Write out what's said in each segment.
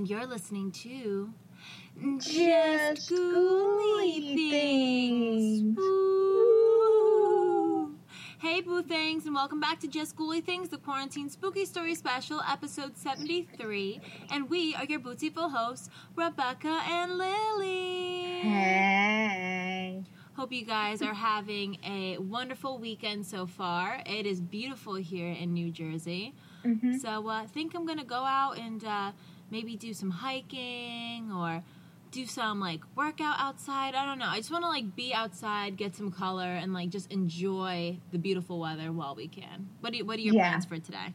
And you're listening to Just Ghouly Things. Ooh. Hey, Boo Things, and welcome back to Just Ghouly Things, the Quarantine Spooky Story Special, episode 73. And we are your beautiful hosts, Rebecca and Lily. Hey. Hope you guys are having a wonderful weekend so far. It is beautiful here in New Jersey. Mm-hmm. So I uh, think I'm gonna go out and uh, maybe do some hiking or do some like workout outside. I don't know. I just want to like be outside, get some color, and like just enjoy the beautiful weather while we can. What do you, What are your Yeah. plans for today?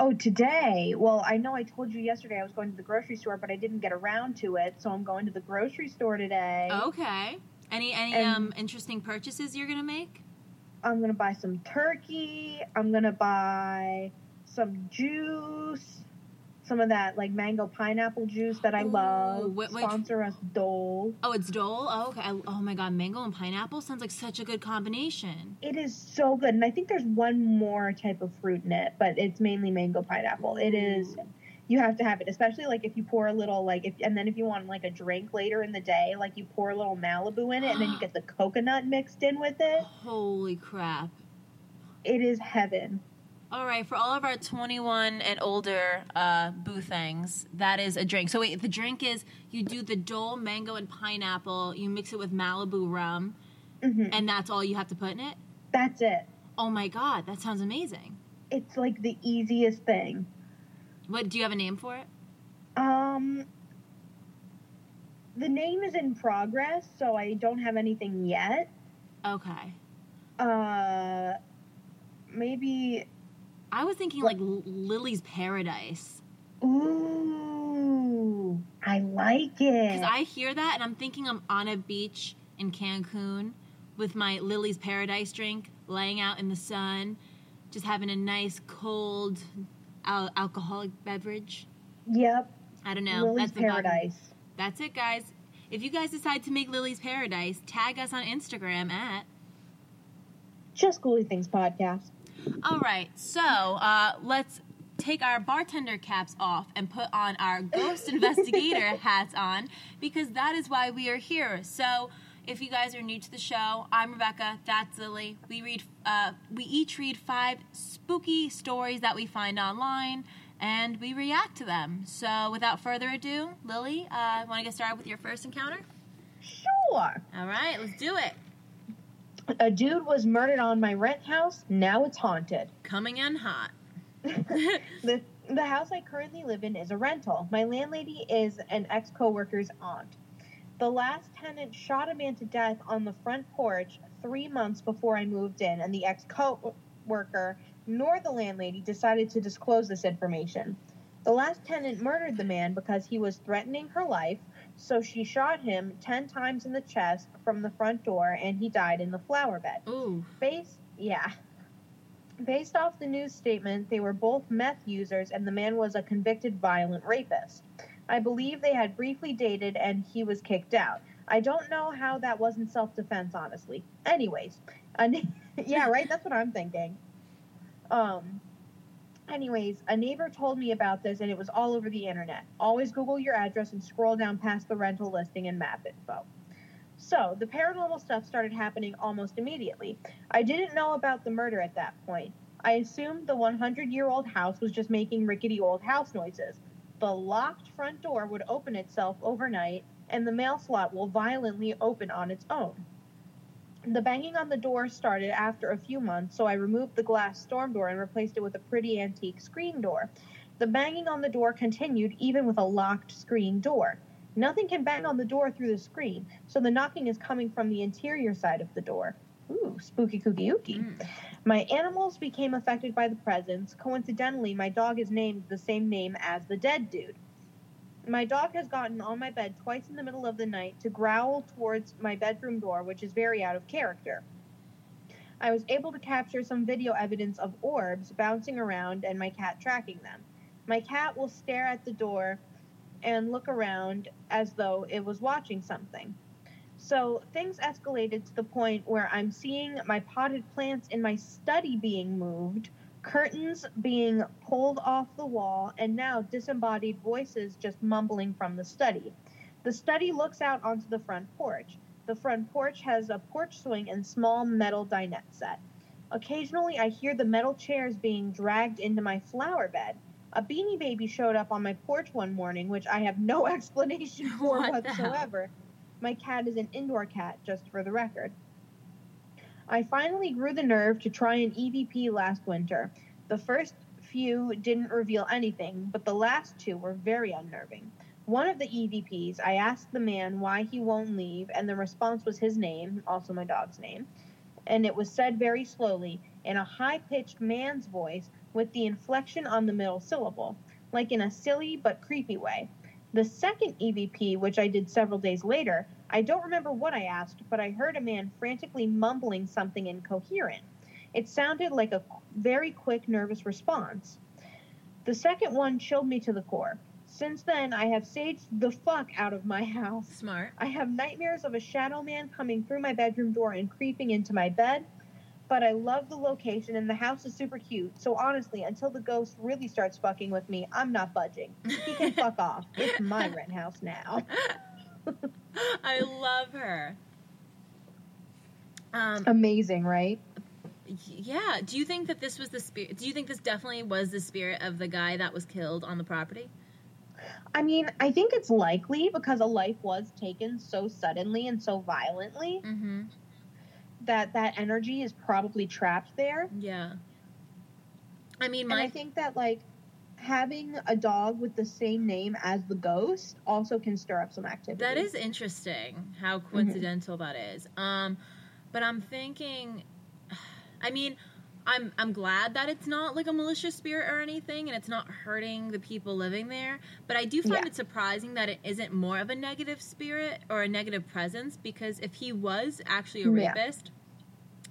Oh, today. Well, I know I told you yesterday I was going to the grocery store, but I didn't get around to it, so I'm going to the grocery store today. Okay. Any any And- um interesting purchases you're gonna make? I'm gonna buy some turkey. I'm gonna buy some juice, some of that like mango pineapple juice that I Ooh, love. Sponsor us, Dole. Oh, it's Dole. Oh, okay. I- oh my God, mango and pineapple sounds like such a good combination. It is so good, and I think there's one more type of fruit in it, but it's mainly mango pineapple. It is. You have to have it, especially like if you pour a little like if, and then if you want like a drink later in the day, like you pour a little Malibu in it, and then you get the coconut mixed in with it. Holy crap. It is heaven. All right, for all of our 21 and older uh, boo things, that is a drink. So wait, the drink is you do the Dole mango and pineapple, you mix it with Malibu rum, hmm and that's all you have to put in it? That's it. Oh my god, that sounds amazing. It's like the easiest thing. What do you have a name for it? Um, the name is in progress, so I don't have anything yet. Okay. Uh, maybe. I was thinking like L- Lily's Paradise. Ooh, I like it. Because I hear that and I'm thinking I'm on a beach in Cancun with my Lily's Paradise drink, laying out in the sun, just having a nice cold al- alcoholic beverage. yep, I don't know. Lily's That's. Paradise. That's it, guys. If you guys decide to make Lily's Paradise, tag us on Instagram at. Just Ghouly Things podcast. All right, so uh, let's take our bartender caps off and put on our ghost investigator hats on because that is why we are here. So, if you guys are new to the show, I'm Rebecca. That's Lily. We read. Uh, we each read five spooky stories that we find online, and we react to them. So, without further ado, Lily, uh, want to get started with your first encounter? Sure. All right, let's do it. A dude was murdered on my rent house. Now it's haunted. Coming in hot. the the house I currently live in is a rental. My landlady is an ex coworker's aunt. The last tenant shot a man to death on the front porch three months before I moved in, and the ex coworker nor the landlady decided to disclose this information. The last tenant murdered the man because he was threatening her life, so she shot him ten times in the chest from the front door, and he died in the flower bed. Ooh. Based, yeah. Based off the news statement, they were both meth users and the man was a convicted violent rapist. I believe they had briefly dated and he was kicked out. I don't know how that wasn't self defense, honestly. Anyways, a ne- yeah, right? That's what I'm thinking. Um, anyways, a neighbor told me about this and it was all over the internet. Always Google your address and scroll down past the rental listing and map info. So, the paranormal stuff started happening almost immediately. I didn't know about the murder at that point. I assumed the 100 year old house was just making rickety old house noises. The locked front door would open itself overnight, and the mail slot will violently open on its own. The banging on the door started after a few months, so I removed the glass storm door and replaced it with a pretty antique screen door. The banging on the door continued even with a locked screen door. Nothing can bang on the door through the screen, so the knocking is coming from the interior side of the door. Ooh, spooky kooky ooky. Mm. My animals became affected by the presence. Coincidentally, my dog is named the same name as the dead dude. My dog has gotten on my bed twice in the middle of the night to growl towards my bedroom door, which is very out of character. I was able to capture some video evidence of orbs bouncing around and my cat tracking them. My cat will stare at the door and look around as though it was watching something. So things escalated to the point where I'm seeing my potted plants in my study being moved, curtains being pulled off the wall, and now disembodied voices just mumbling from the study. The study looks out onto the front porch. The front porch has a porch swing and small metal dinette set. Occasionally, I hear the metal chairs being dragged into my flower bed. A beanie baby showed up on my porch one morning, which I have no explanation for What whatsoever. My cat is an indoor cat, just for the record. I finally grew the nerve to try an EVP last winter. The first few didn't reveal anything, but the last two were very unnerving. One of the EVPs, I asked the man why he won't leave, and the response was his name, also my dog's name, and it was said very slowly in a high pitched man's voice with the inflection on the middle syllable, like in a silly but creepy way. The second EVP, which I did several days later, I don't remember what I asked, but I heard a man frantically mumbling something incoherent. It sounded like a very quick, nervous response. The second one chilled me to the core. Since then, I have saged the fuck out of my house. Smart. I have nightmares of a shadow man coming through my bedroom door and creeping into my bed. But I love the location and the house is super cute. So honestly, until the ghost really starts fucking with me, I'm not budging. He can fuck off. It's my rent house now. I love her. Um, Amazing, right? yeah. Do you think that this was the spirit? Do you think this definitely was the spirit of the guy that was killed on the property? I mean, I think it's likely because a life was taken so suddenly and so violently Mm-hmm. that that energy is probably trapped there. Yeah. I mean, And I think that like having a dog with the same name as the ghost also can stir up some activity. that is interesting. How coincidental that is. Um, but I'm thinking. I mean, I'm I'm glad that it's not like a malicious spirit or anything, and it's not hurting the people living there. But I do find Yeah. it surprising that it isn't more of a negative spirit or a negative presence. Because if he was actually a Yeah. rapist,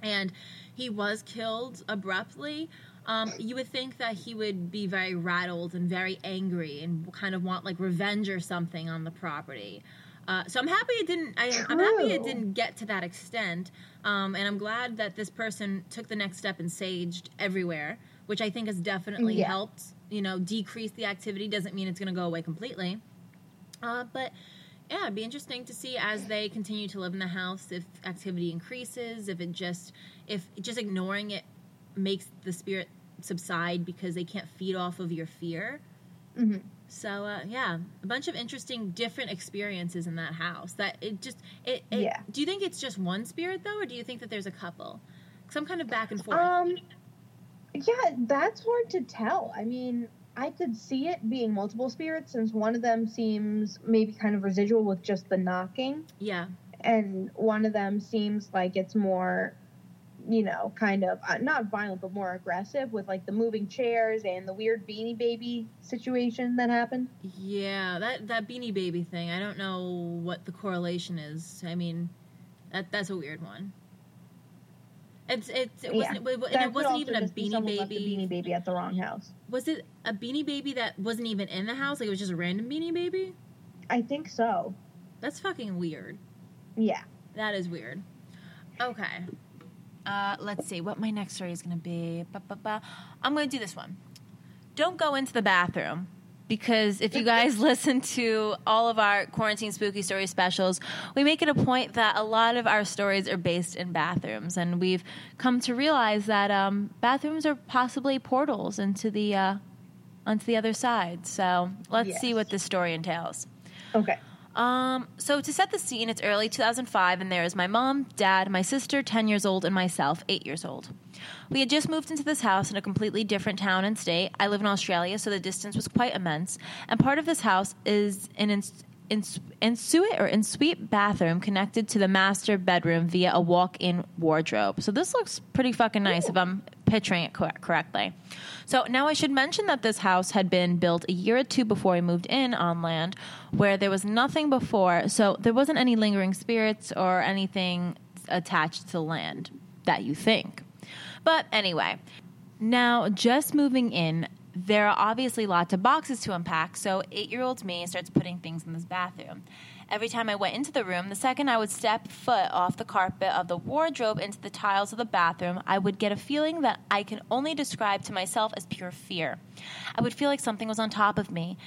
and he was killed abruptly, um, you would think that he would be very rattled and very angry and kind of want like revenge or something on the property. Uh, so I'm happy it didn't. I, I'm happy it didn't get to that extent, um, and I'm glad that this person took the next step and saged everywhere, which I think has definitely Yeah. helped. You know, decrease the activity doesn't mean it's going to go away completely, uh, but yeah, it'd be interesting to see as they continue to live in the house if activity increases, if it just if just ignoring it makes the spirit subside because they can't feed off of your fear. Mhm. So uh, yeah, a bunch of interesting, different experiences in that house. That it just it, it. Yeah. Do you think it's just one spirit though, or do you think that there's a couple? Some kind of back and forth. Um, yeah, that's hard to tell. I mean, I could see it being multiple spirits since one of them seems maybe kind of residual with just the knocking, yeah, and one of them seems like it's more, you know, kind of uh, not violent but more aggressive with like the moving chairs and the weird beanie baby situation that happened. yeah. That that beanie baby thing. I don't know what the correlation is. I mean, that that's a weird one. It's it's it Yeah, wasn't it, That and it wasn't even a beanie left a baby. beanie baby at the wrong house. Was it a beanie baby that wasn't even in the house? Like it was just a random beanie baby? I think so. That's fucking weird. Yeah. That is weird. Okay. Uh, let's see what my next story is going to be. Ba, ba, ba. I'm going to do this one. Don't go into the bathroom because if you guys listen to all of our quarantine spooky story specials, we make it a point that a lot of our stories are based in bathrooms, and we've come to realize that um, bathrooms are possibly portals into the uh, onto the other side. So let's see what this story entails. Okay. Um, so to set the scene, it's early 2005, and there is my mom, dad, my sister, 10 years old, and myself, 8 years old. We had just moved into this house in a completely different town and state. I live in Australia, so the distance was quite immense, and part of this house is an in, in, ensuite or ensuite bathroom connected to the master bedroom via a walk-in wardrobe. So this looks pretty fucking nice if I'm picturing it cor- correctly. So now I should mention that this house had been built a year or two before we moved in on land where there was nothing before. So there wasn't any lingering spirits or anything attached to land that you think. But anyway, now just moving in, there are obviously lots of boxes to unpack. So eight year old me starts putting things in this bathroom. Every time I went into the room, the second I would step foot off the carpet of the wardrobe into the tiles of the bathroom, I would get a feeling that I can only describe to myself as pure fear. I would feel like something was on top of me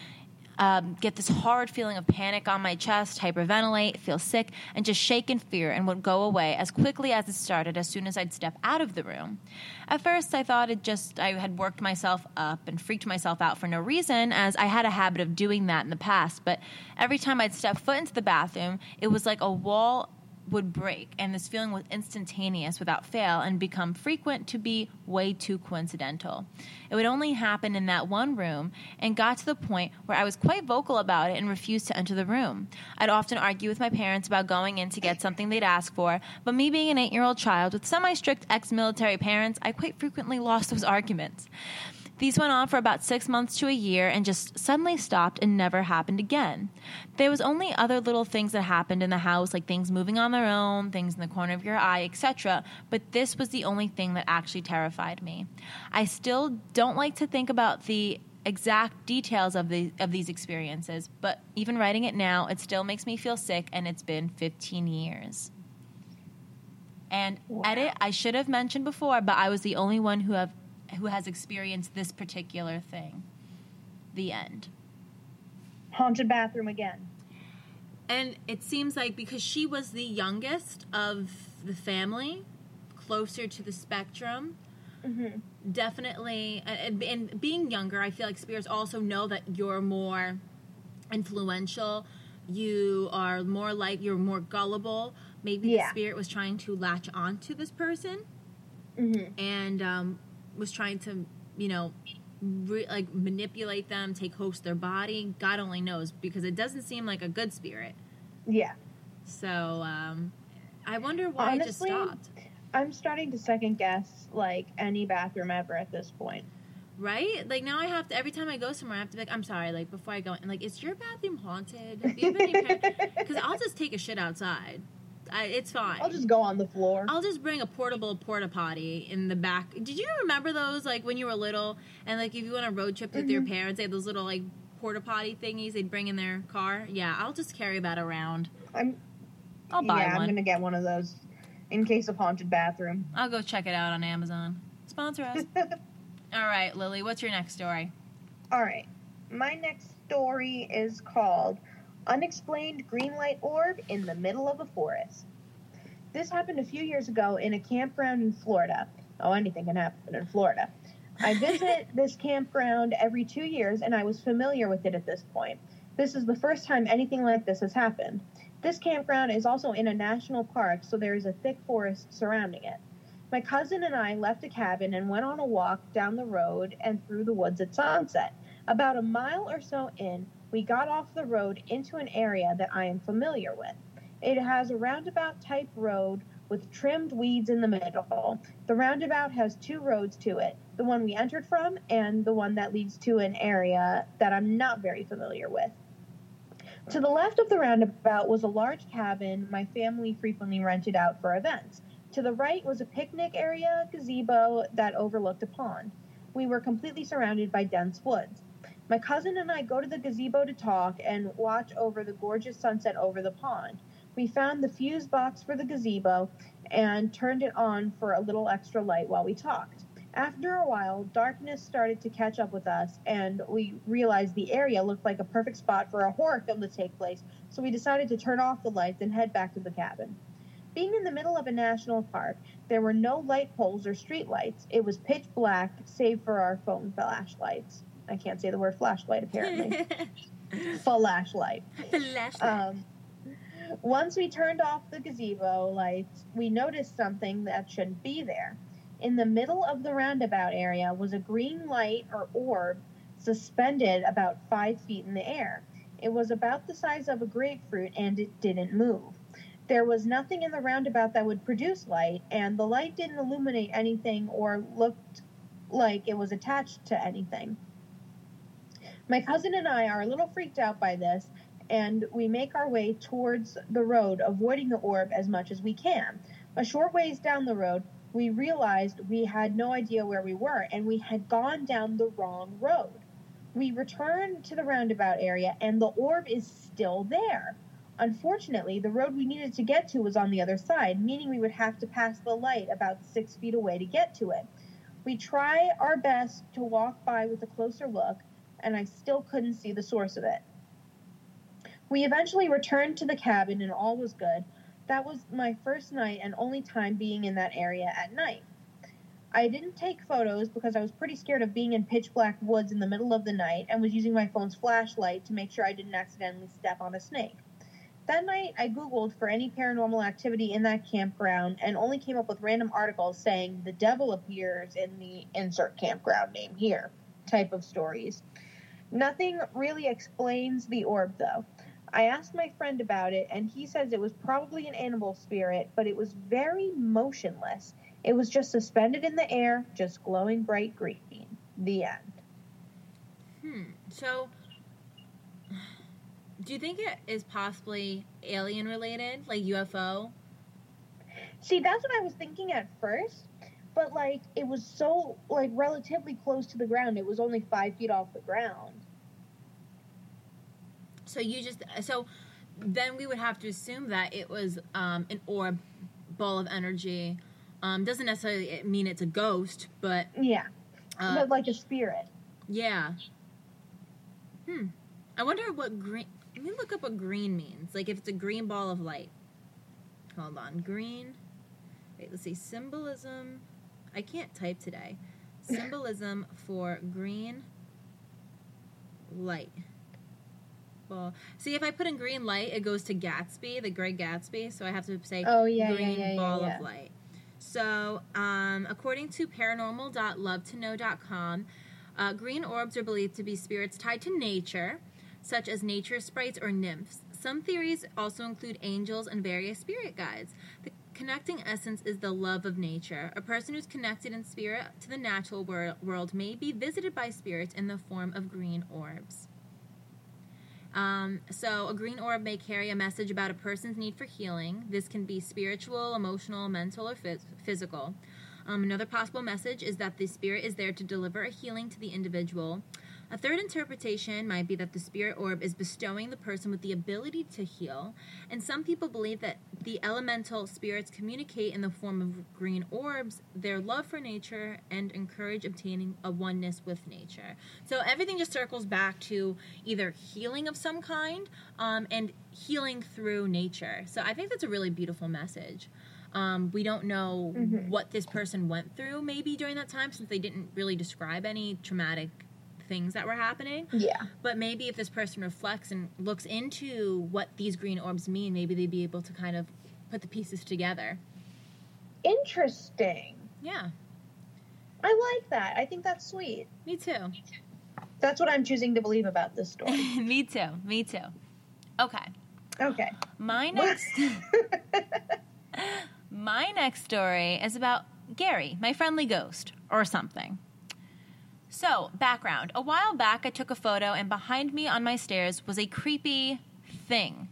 um, get this hard feeling of panic on my chest, hyperventilate, feel sick, and just shake in fear and would go away as quickly as it started as soon as I'd step out of the room. At first, I thought it just, I had worked myself up and freaked myself out for no reason, as I had a habit of doing that in the past. But every time I'd step foot into the bathroom, it was like a wall would break, and this feeling was instantaneous without fail and become frequent to be way too coincidental. It would only happen in that one room and got to the point where I was quite vocal about it and refused to enter the room. I'd often argue with my parents about going in to get something they'd ask for, but me being an eight year old child with semi strict ex military parents, I quite frequently lost those arguments. These went on for about six months to a year and just suddenly stopped and never happened again. There was only other little things that happened in the house, like things moving on their own, things in the corner of your eye, etc. But this was the only thing that actually terrified me. I still don't like to think about the exact details of the of these experiences, but even writing it now, it still makes me feel sick and it's been 15 years. And wow. edit, I should have mentioned before, but I was the only one who have who has experienced this particular thing. The end. Haunted bathroom again. And it seems like because she was the youngest of the family, closer to the spectrum, mm-hmm. definitely. And, and being younger, I feel like spirits also know that you're more influential. You are more like you're more gullible. Maybe yeah. the spirit was trying to latch onto this person, mm-hmm. and um, was trying to, you know, re- like manipulate them, take host their body. God only knows because it doesn't seem like a good spirit. Yeah. So um, I wonder why Honestly, it just stopped. I'm starting to second guess like any bathroom ever at this point. Right? Like now I have to every time I go somewhere I have to be like I'm sorry like before I go in like is your bathroom haunted? Because I'll just take a shit outside. I, it's fine. I'll just go on the floor. I'll just bring a portable porta potty in the back. Did you remember those like when you were little and like if you went on a road trip with mm-hmm. your parents, they had those little like porta potty thingies they'd bring in their car? Yeah, I'll just carry that around. I'm. I'll buy yeah, one. I'm gonna get one of those in case of haunted bathroom. I'll go check it out on Amazon. Sponsor us. All right, Lily, what's your next story? All right. My next story is called Unexplained green light orb in the middle of a forest. This happened a few years ago in a campground in Florida. Oh, anything can happen in Florida. I visit this campground every two years, and I was familiar with it at this point. This is the first time anything like this has happened. This campground is also in a national park, so there is a thick forest surrounding it. My cousin and I left a cabin and went on a walk down the road and through the woods at sunset. About a mile or so in, we got off the road into an area that I am familiar with. It has a roundabout type road with trimmed weeds in the middle. The roundabout has two roads to it the one we entered from and the one that leads to an area that I'm not very familiar with. To the left of the roundabout was a large cabin my family frequently rented out for events. To the right was a picnic area gazebo that overlooked a pond. We were completely surrounded by dense woods. My cousin and I go to the gazebo to talk and watch over the gorgeous sunset over the pond. We found the fuse box for the gazebo and turned it on for a little extra light while we talked. After a while, darkness started to catch up with us, and we realized the area looked like a perfect spot for a horror film to take place, so we decided to turn off the lights and head back to the cabin. Being in the middle of a national park, there were no light poles or street lights. It was pitch black, save for our phone flashlights. I can't say the word flashlight apparently. flashlight. Flashlight. Um, once we turned off the gazebo lights, we noticed something that shouldn't be there. In the middle of the roundabout area was a green light or orb suspended about five feet in the air. It was about the size of a grapefruit and it didn't move. There was nothing in the roundabout that would produce light, and the light didn't illuminate anything or looked like it was attached to anything. My cousin and I are a little freaked out by this, and we make our way towards the road, avoiding the orb as much as we can. A short ways down the road, we realized we had no idea where we were, and we had gone down the wrong road. We returned to the roundabout area, and the orb is still there. Unfortunately, the road we needed to get to was on the other side, meaning we would have to pass the light about six feet away to get to it. We try our best to walk by with a closer look, and I still couldn't see the source of it. We eventually returned to the cabin and all was good. That was my first night and only time being in that area at night. I didn't take photos because I was pretty scared of being in pitch black woods in the middle of the night and was using my phone's flashlight to make sure I didn't accidentally step on a snake. That night, I Googled for any paranormal activity in that campground and only came up with random articles saying the devil appears in the insert campground name here type of stories. Nothing really explains the orb, though. I asked my friend about it, and he says it was probably an animal spirit, but it was very motionless. It was just suspended in the air, just glowing bright green. The end. Hmm. So, do you think it is possibly alien related, like UFO? See, that's what I was thinking at first, but like it was so like relatively close to the ground. It was only five feet off the ground. So you just so then we would have to assume that it was um, an orb, ball of energy. Um, doesn't necessarily mean it's a ghost, but Yeah, uh, but like a spirit. yeah. Hmm. I wonder what green. Let me look up what green means. Like if it's a green ball of light. Hold on, green. Wait, let's see. Symbolism. I can't type today. Symbolism for green light. Well, see if I put in green light, it goes to Gatsby, the Great Gatsby. So I have to say Oh yeah, green yeah, yeah, ball of light. So, um, according to paranormal.lovetoknow.com, uh, green orbs are believed to be spirits tied to nature, such as nature sprites or nymphs. Some theories also include angels and various spirit guides. The connecting essence is the love of nature. A person who's connected in spirit to the natural wor- world may be visited by spirits in the form of green orbs. Um, so, a green orb may carry a message about a person's need for healing. This can be spiritual, emotional, mental, or phys- physical. Um, another possible message is that the spirit is there to deliver a healing to the individual. A third interpretation might be that the spirit orb is bestowing the person with the ability to heal. And some people believe that the elemental spirits communicate in the form of green orbs their love for nature and encourage obtaining a oneness with nature. So everything just circles back to either healing of some kind um, and healing through nature. So I think that's a really beautiful message. Um, we don't know Mhm. what this person went through maybe during that time since they didn't really describe any traumatic things that were happening. Yeah. But maybe if this person reflects and looks into what these green orbs mean, maybe they'd be able to kind of put the pieces together. Interesting. Yeah, I like that. I think that's sweet. me too. Me too. That's what I'm choosing to believe about this story. me too. Me too. Okay. Okay. My next My next story is about Gary, my friendly ghost, or something. So, background. A while back, I took a photo, and behind me on my stairs was a creepy thing.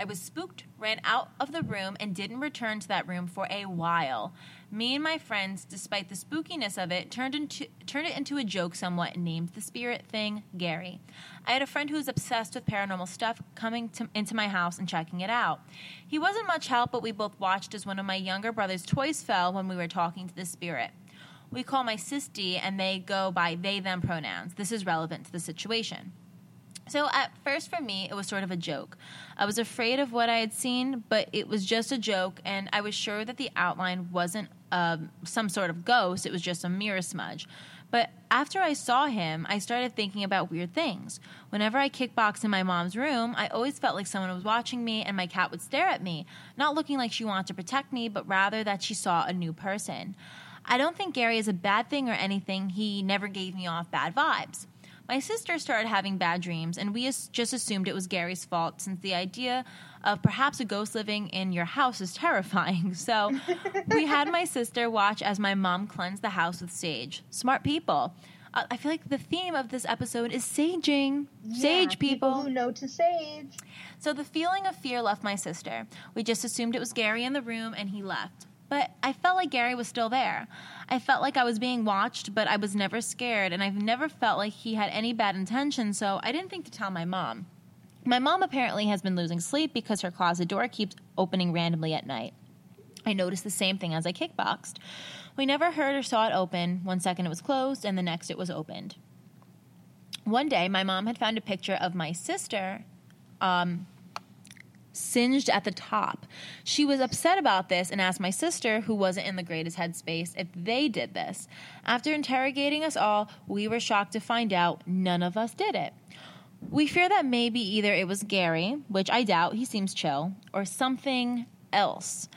I was spooked, ran out of the room, and didn't return to that room for a while. Me and my friends, despite the spookiness of it, turned, into, turned it into a joke somewhat and named the spirit thing Gary. I had a friend who was obsessed with paranormal stuff coming to, into my house and checking it out. He wasn't much help, but we both watched as one of my younger brother's toys fell when we were talking to the spirit. We call my sisty, and they go by they them pronouns. This is relevant to the situation. So, at first, for me, it was sort of a joke. I was afraid of what I had seen, but it was just a joke, and I was sure that the outline wasn't um, some sort of ghost, it was just a mirror smudge. But after I saw him, I started thinking about weird things. Whenever I kickboxed in my mom's room, I always felt like someone was watching me, and my cat would stare at me, not looking like she wanted to protect me, but rather that she saw a new person. I don't think Gary is a bad thing or anything, he never gave me off bad vibes. My sister started having bad dreams, and we just assumed it was Gary's fault since the idea of perhaps a ghost living in your house is terrifying. So we had my sister watch as my mom cleansed the house with sage. Smart people. Uh, I feel like the theme of this episode is saging. Sage Yeah, people. who know to sage. So the feeling of fear left my sister. We just assumed it was Gary in the room and he left. But I felt like Gary was still there. I felt like I was being watched, but I was never scared, and I've never felt like he had any bad intentions, so I didn't think to tell my mom. My mom apparently has been losing sleep because her closet door keeps opening randomly at night. I noticed the same thing as I kickboxed. We never heard or saw it open. One second it was closed, and the next it was opened. One day, my mom had found a picture of my sister um, singed at the top. She was upset about this and asked my sister, who wasn't in the greatest headspace, if they did this. After interrogating us all, we were shocked to find out none of us did it. We fear that maybe either it was Gary, which I doubt, he seems chill, or something else.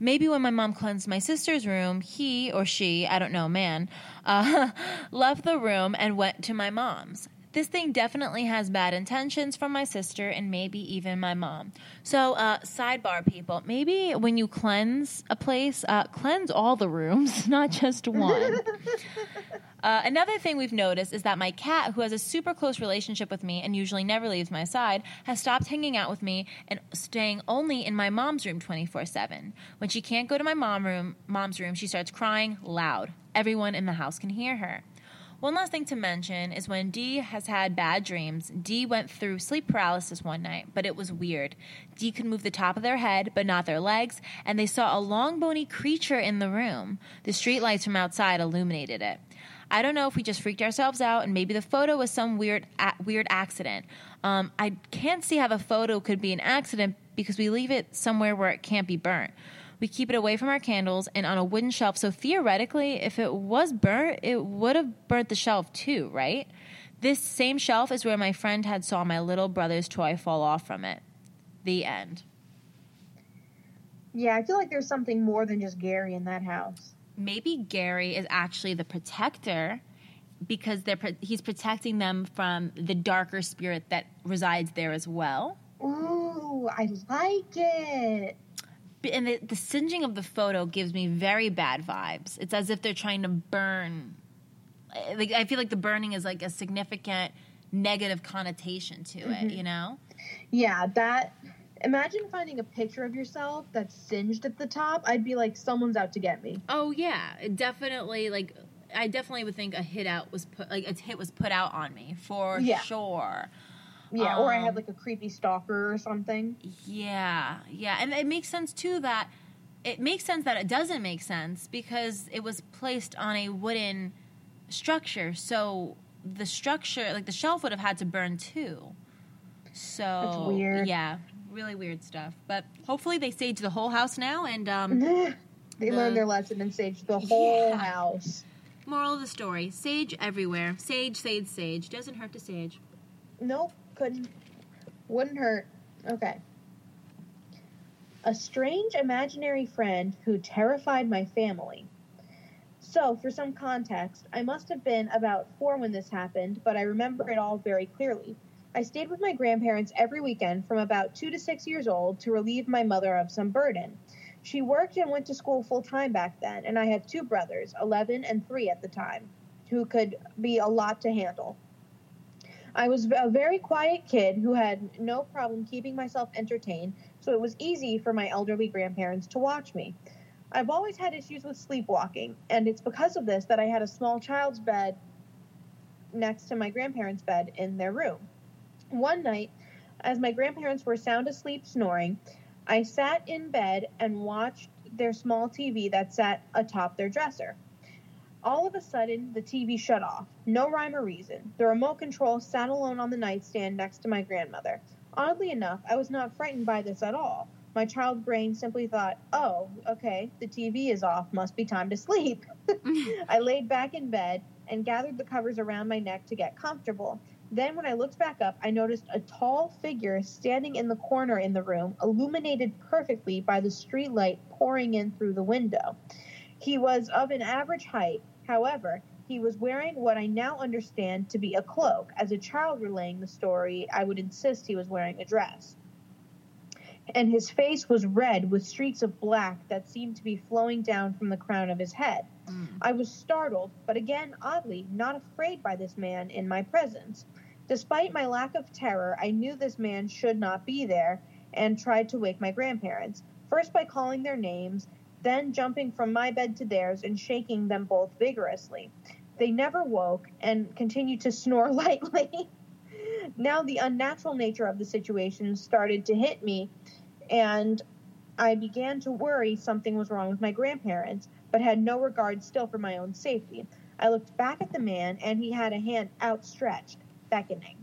Maybe when my mom cleansed my sister's room, he or she, I don't know, man, uh, left the room and went to my mom's. This thing definitely has bad intentions from my sister and maybe even my mom. So, uh, sidebar people, maybe when you cleanse a place, uh, cleanse all the rooms, not just one. Uh, another thing we've noticed is that my cat, who has a super close relationship with me and usually never leaves my side, has stopped hanging out with me and staying only in my mom's room 24 7. When she can't go to my mom room, mom's room, she starts crying loud. Everyone in the house can hear her. One last thing to mention is when Dee has had bad dreams, Dee went through sleep paralysis one night, but it was weird. Dee could move the top of their head, but not their legs, and they saw a long bony creature in the room. The streetlights from outside illuminated it. I don't know if we just freaked ourselves out and maybe the photo was some weird a- weird accident. Um, I can't see how the photo could be an accident because we leave it somewhere where it can't be burnt. We keep it away from our candles and on a wooden shelf. So theoretically, if it was burnt, it would have burnt the shelf too, right? This same shelf is where my friend had saw my little brother's toy fall off from it. The end. Yeah, I feel like there's something more than just Gary in that house. Maybe Gary is actually the protector because they're he's protecting them from the darker spirit that resides there as well. Ooh, I like it. And the, the singeing of the photo gives me very bad vibes. It's as if they're trying to burn. eh, Like I feel like the burning is like a significant negative connotation to it. You know? Yeah, that. Imagine finding a picture of yourself that's singed at the top. I'd be like, someone's out to get me. Oh yeah, definitely. Like I definitely would think a hit out was put like a hit was put out on me for Yeah. sure. Yeah, or I had Um, like a creepy stalker or something. Yeah, yeah, and it makes sense too that it makes sense that it doesn't make sense because it was placed on a wooden structure, so the structure, like the shelf, would have had to burn too. So That's weird. Yeah, really weird stuff. But hopefully they sage the whole house now. And um, they the- learned their lesson and sage the whole Yeah. house. moral of the story: sage everywhere. Sage, sage, sage. Doesn't hurt to sage. Nope, couldn't. Wouldn't hurt. Okay. A strange imaginary friend who terrified my family. So, for some context, I must have been about four when this happened, but I remember it all very clearly. I stayed with my grandparents every weekend from about two to six years old to relieve my mother of some burden. She worked and went to school full time back then, and I had two brothers, 11 and 3 at the time, who could be a lot to handle. I was a very quiet kid who had no problem keeping myself entertained, so it was easy for my elderly grandparents to watch me. I've always had issues with sleepwalking, and it's because of this that I had a small child's bed next to my grandparents' bed in their room. One night, as my grandparents were sound asleep snoring, I sat in bed and watched their small TV that sat atop their dresser. All of a sudden, the TV shut off. No rhyme or reason. The remote control sat alone on the nightstand next to my grandmother. Oddly enough, I was not frightened by this at all. My child brain simply thought, oh, okay, the TV is off, must be time to sleep. I laid back in bed and gathered the covers around my neck to get comfortable. Then, when I looked back up, I noticed a tall figure standing in the corner in the room, illuminated perfectly by the street light pouring in through the window. He was of an average height, however, he was wearing what I now understand to be a cloak. As a child relaying the story, I would insist he was wearing a dress. And his face was red with streaks of black that seemed to be flowing down from the crown of his head. Mm. I was startled, but again, oddly, not afraid by this man in my presence. Despite my lack of terror, I knew this man should not be there and tried to wake my grandparents, first by calling their names, then jumping from my bed to theirs and shaking them both vigorously. They never woke and continued to snore lightly. now the unnatural nature of the situation started to hit me, and I began to worry something was wrong with my grandparents, but had no regard still for my own safety. I looked back at the man, and he had a hand outstretched, beckoning.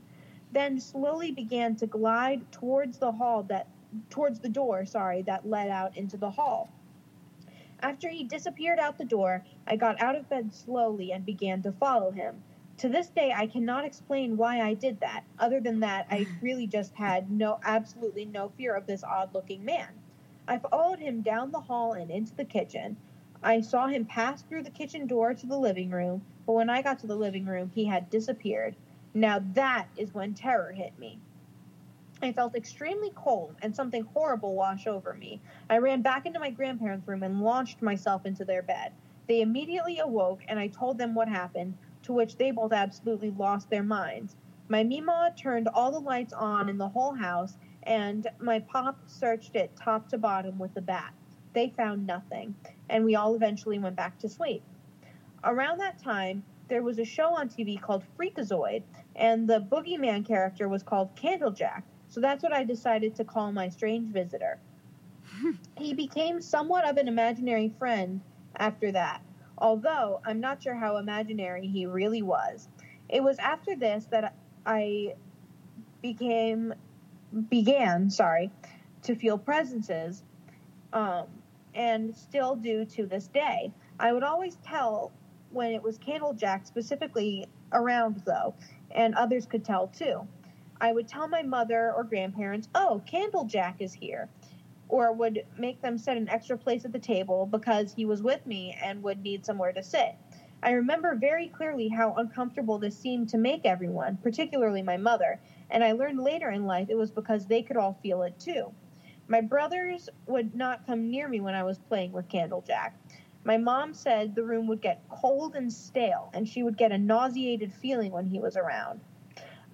Then slowly began to glide towards the hall that towards the door, sorry, that led out into the hall. After he disappeared out the door, I got out of bed slowly and began to follow him. To this day, I cannot explain why I did that, other than that I really just had no, absolutely no fear of this odd looking man. I followed him down the hall and into the kitchen. I saw him pass through the kitchen door to the living room, but when I got to the living room, he had disappeared. Now that is when terror hit me. I felt extremely cold and something horrible wash over me. I ran back into my grandparents' room and launched myself into their bed. They immediately awoke and I told them what happened, to which they both absolutely lost their minds. My Mima turned all the lights on in the whole house and my pop searched it top to bottom with a bat. They found nothing, and we all eventually went back to sleep. Around that time, there was a show on TV called Freakazoid, and the boogeyman character was called Candlejack. So that's what I decided to call my strange visitor. he became somewhat of an imaginary friend after that, although I'm not sure how imaginary he really was. It was after this that I became began, sorry, to feel presences, um, and still do to this day. I would always tell when it was Candlejack specifically around, though, and others could tell too. I would tell my mother or grandparents, oh, Candlejack is here, or would make them set an extra place at the table because he was with me and would need somewhere to sit. I remember very clearly how uncomfortable this seemed to make everyone, particularly my mother, and I learned later in life it was because they could all feel it too. My brothers would not come near me when I was playing with Candlejack. My mom said the room would get cold and stale, and she would get a nauseated feeling when he was around.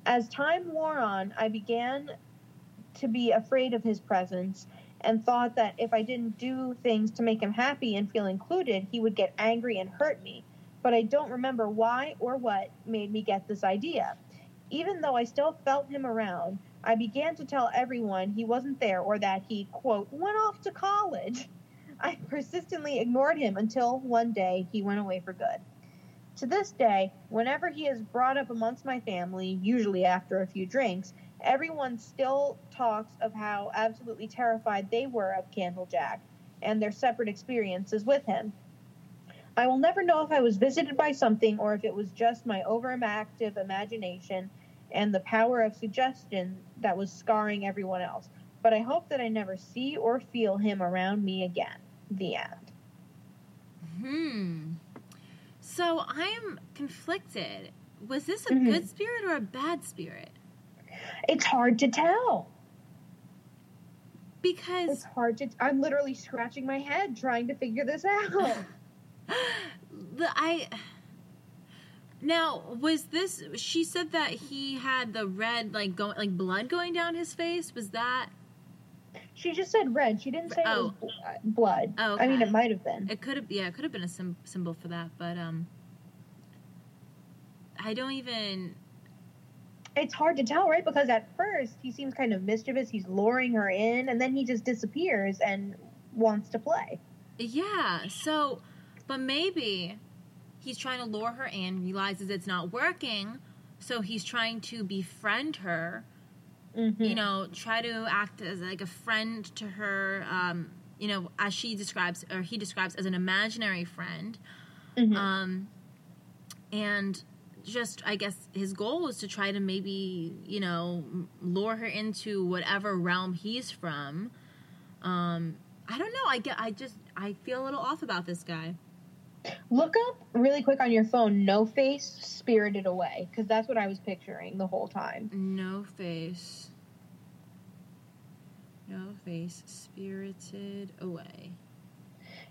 As time wore on, I began to be afraid of his presence and thought that if I didn't do things to make him happy and feel included, he would get angry and hurt me. But I don't remember why or what made me get this idea. Even though I still felt him around, I began to tell everyone he wasn't there or that he, quote, went off to college. I persistently ignored him until one day he went away for good. To this day, whenever he is brought up amongst my family, usually after a few drinks, everyone still talks of how absolutely terrified they were of Candlejack and their separate experiences with him. I will never know if I was visited by something or if it was just my overactive imagination and the power of suggestion that was scarring everyone else. But I hope that I never see or feel him around me again. The end. Hmm. So I'm conflicted. Was this a Mhm. good spirit or a bad spirit? It's hard to tell. Because It's hard to. I'm literally scratching my head trying to figure this out. the I now was this she said that he had the red like going like blood going down his face was that She just said red. She didn't say it was Oh. uh, blood. Oh, I mean, it might have been. it could have yeah it could have been a sim- symbol for that but um I don't even It's hard to tell, right? Because at first he seems kind of mischievous. He's luring her in, and then he just disappears and wants to play. Yeah. So, but maybe he's trying to lure her in, realizes it's not working, so he's trying to befriend her. Mm-hmm. You know, try to act as like a friend to her. Um, you know, as she describes or he describes as an imaginary friend. Mhm. Um, and just I guess his goal is to try to maybe you know lure her into whatever realm he's from. Um, I don't know. I get. I just. I feel a little off about this guy. Look up really quick on your phone. No face, spirited away, because that's what I was picturing the whole time. No face. No face. Spirited away.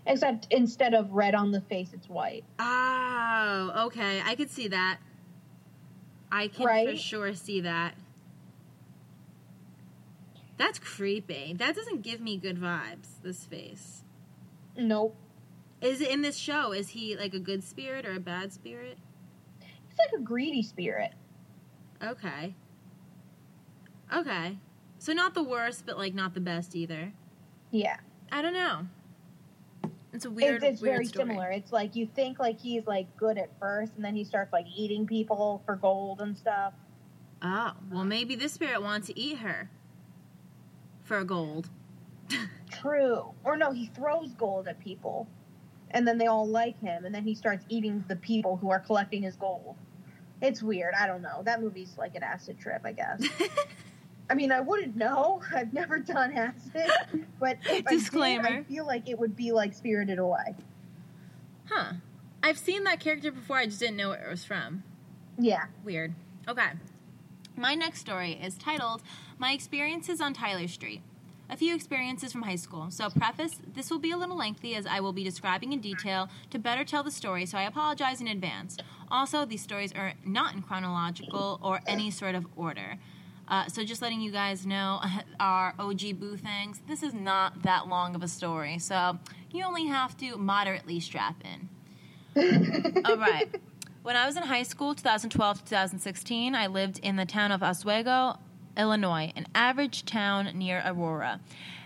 Except instead of red on the face, it's white. Oh, okay. I could see that. I can for sure see that. That's creepy. That doesn't give me good vibes. This face. Nope. Is it in this show? Is he like a good spirit or a bad spirit? He's like a greedy spirit. Okay. Okay. So not the worst, but like not the best either. Yeah. I don't know. It's a weird, it's, it's weird very story. similar. It's like you think like he's like good at first, and then he starts like eating people for gold and stuff. Oh, well, maybe this spirit wants to eat her for gold. True. Or no, he throws gold at people, and then they all like him, and then he starts eating the people who are collecting his gold. It's weird. I don't know. That movie's like an acid trip, I guess. I mean, I wouldn't know. I've never done acid, but Disclaimer. I, did, I feel like it would be like Spirited Away. huh. I've seen that character before, I just didn't know where it was from. Yeah. Weird. Okay. My next story is titled My Experiences on Tyler Street. A few experiences from high school. So, preface this will be a little lengthy as I will be describing in detail to better tell the story, so I apologize in advance. Also, these stories are not in chronological or any sort of order. Uh, so, just letting you guys know, our OG Boo things, this is not that long of a story, so you only have to moderately strap in. All right. When I was in high school, 2012 to 2016, I lived in the town of Oswego, Illinois, an average town near Aurora.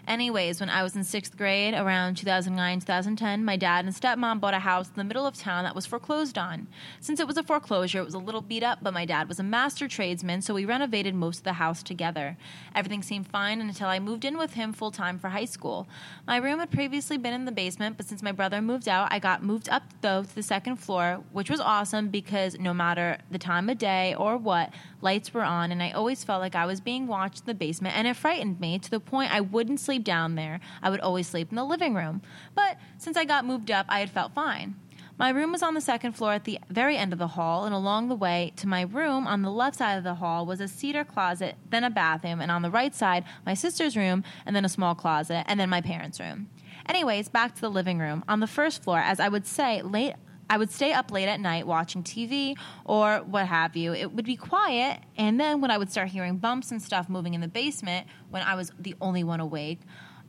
Anyways, when I was in sixth grade, around 2009 2010, my dad and stepmom bought a house in the middle of town that was foreclosed on. Since it was a foreclosure, it was a little beat up, but my dad was a master tradesman, so we renovated most of the house together. Everything seemed fine until I moved in with him full time for high school. My room had previously been in the basement, but since my brother moved out, I got moved up though to the second floor, which was awesome because no matter the time of day or what, lights were on, and I always felt like I was being watched in the basement, and it frightened me to the point I wouldn't sleep down there. I would always sleep in the living room. But since I got moved up, I had felt fine. My room was on the second floor at the very end of the hall, and along the way to my room on the left side of the hall was a cedar closet, then a bathroom, and on the right side, my sister's room, and then a small closet, and then my parents' room. Anyways, back to the living room. On the first floor, as I would say, late I would stay up late at night watching TV or what have you. It would be quiet, and then when I would start hearing bumps and stuff moving in the basement, when I was the only one awake,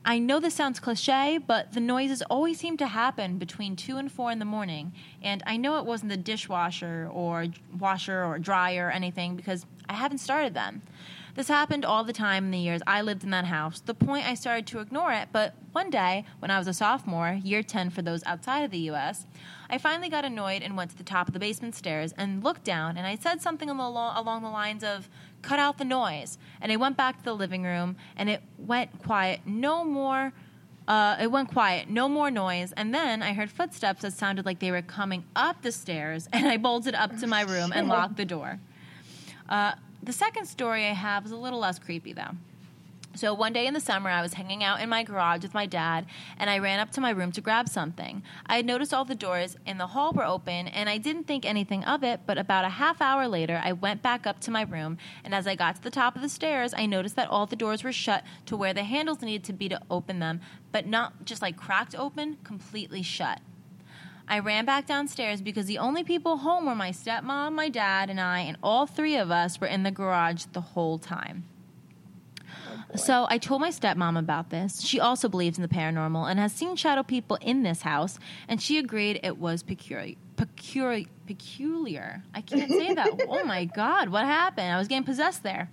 I know this sounds cliche, but the noises always seem to happen between 2 and 4 in the morning. And I know it wasn't the dishwasher or washer or dryer or anything because I haven't started them. This happened all the time in the years I lived in that house, the point I started to ignore it. But one day, when I was a sophomore, year 10 for those outside of the US, I finally got annoyed and went to the top of the basement stairs and looked down, and I said something along, the lines of, cut out the noise. And I went back to the living room, and it went quiet. No more. Uh, it went quiet, no more noise, and then I heard footsteps that sounded like they were coming up the stairs, and I bolted up to my room and locked the door. Uh, the second story I have is a little less creepy, though. So one day in the summer, I was hanging out in my garage with my dad, and I ran up to my room to grab something. I had noticed all the doors in the hall were open, and I didn't think anything of it, but about a half hour later, I went back up to my room, and as I got to the top of the stairs, I noticed that all the doors were shut to where the handles needed to be to open them, but not just like cracked open, completely shut. I ran back downstairs because the only people home were my stepmom, my dad, and I, and all three of us were in the garage the whole time. So I told my stepmom about this. She also believes in the paranormal and has seen shadow people in this house, and she agreed it was peculiar. Peculiar. Peculiar. I can't say that. oh my God, what happened? I was getting possessed there.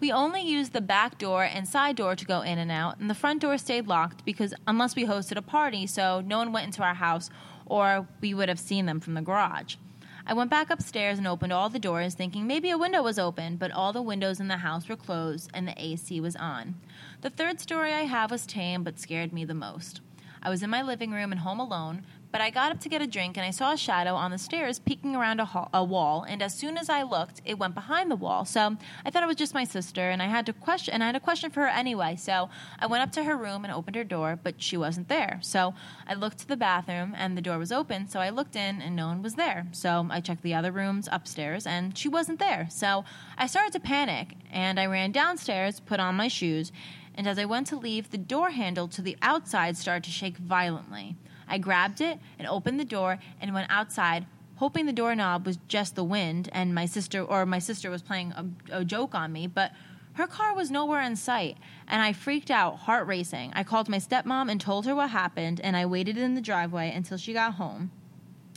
We only used the back door and side door to go in and out, and the front door stayed locked because unless we hosted a party, so no one went into our house or we would have seen them from the garage. I went back upstairs and opened all the doors, thinking maybe a window was open, but all the windows in the house were closed and the AC was on. The third story I have was tame but scared me the most. I was in my living room and home alone, but I got up to get a drink and I saw a shadow on the stairs peeking around a, hall, a wall. And as soon as I looked, it went behind the wall. So I thought it was just my sister, and I had to question. And I had a question for her anyway. So I went up to her room and opened her door, but she wasn't there. So I looked to the bathroom, and the door was open. So I looked in, and no one was there. So I checked the other rooms upstairs, and she wasn't there. So I started to panic, and I ran downstairs, put on my shoes. And as I went to leave, the door handle to the outside started to shake violently. I grabbed it and opened the door and went outside, hoping the doorknob was just the wind and my sister or my sister was playing a, a, joke on me, but her car was nowhere in sight, and I freaked out, heart racing. I called my stepmom and told her what happened, and I waited in the driveway until she got home.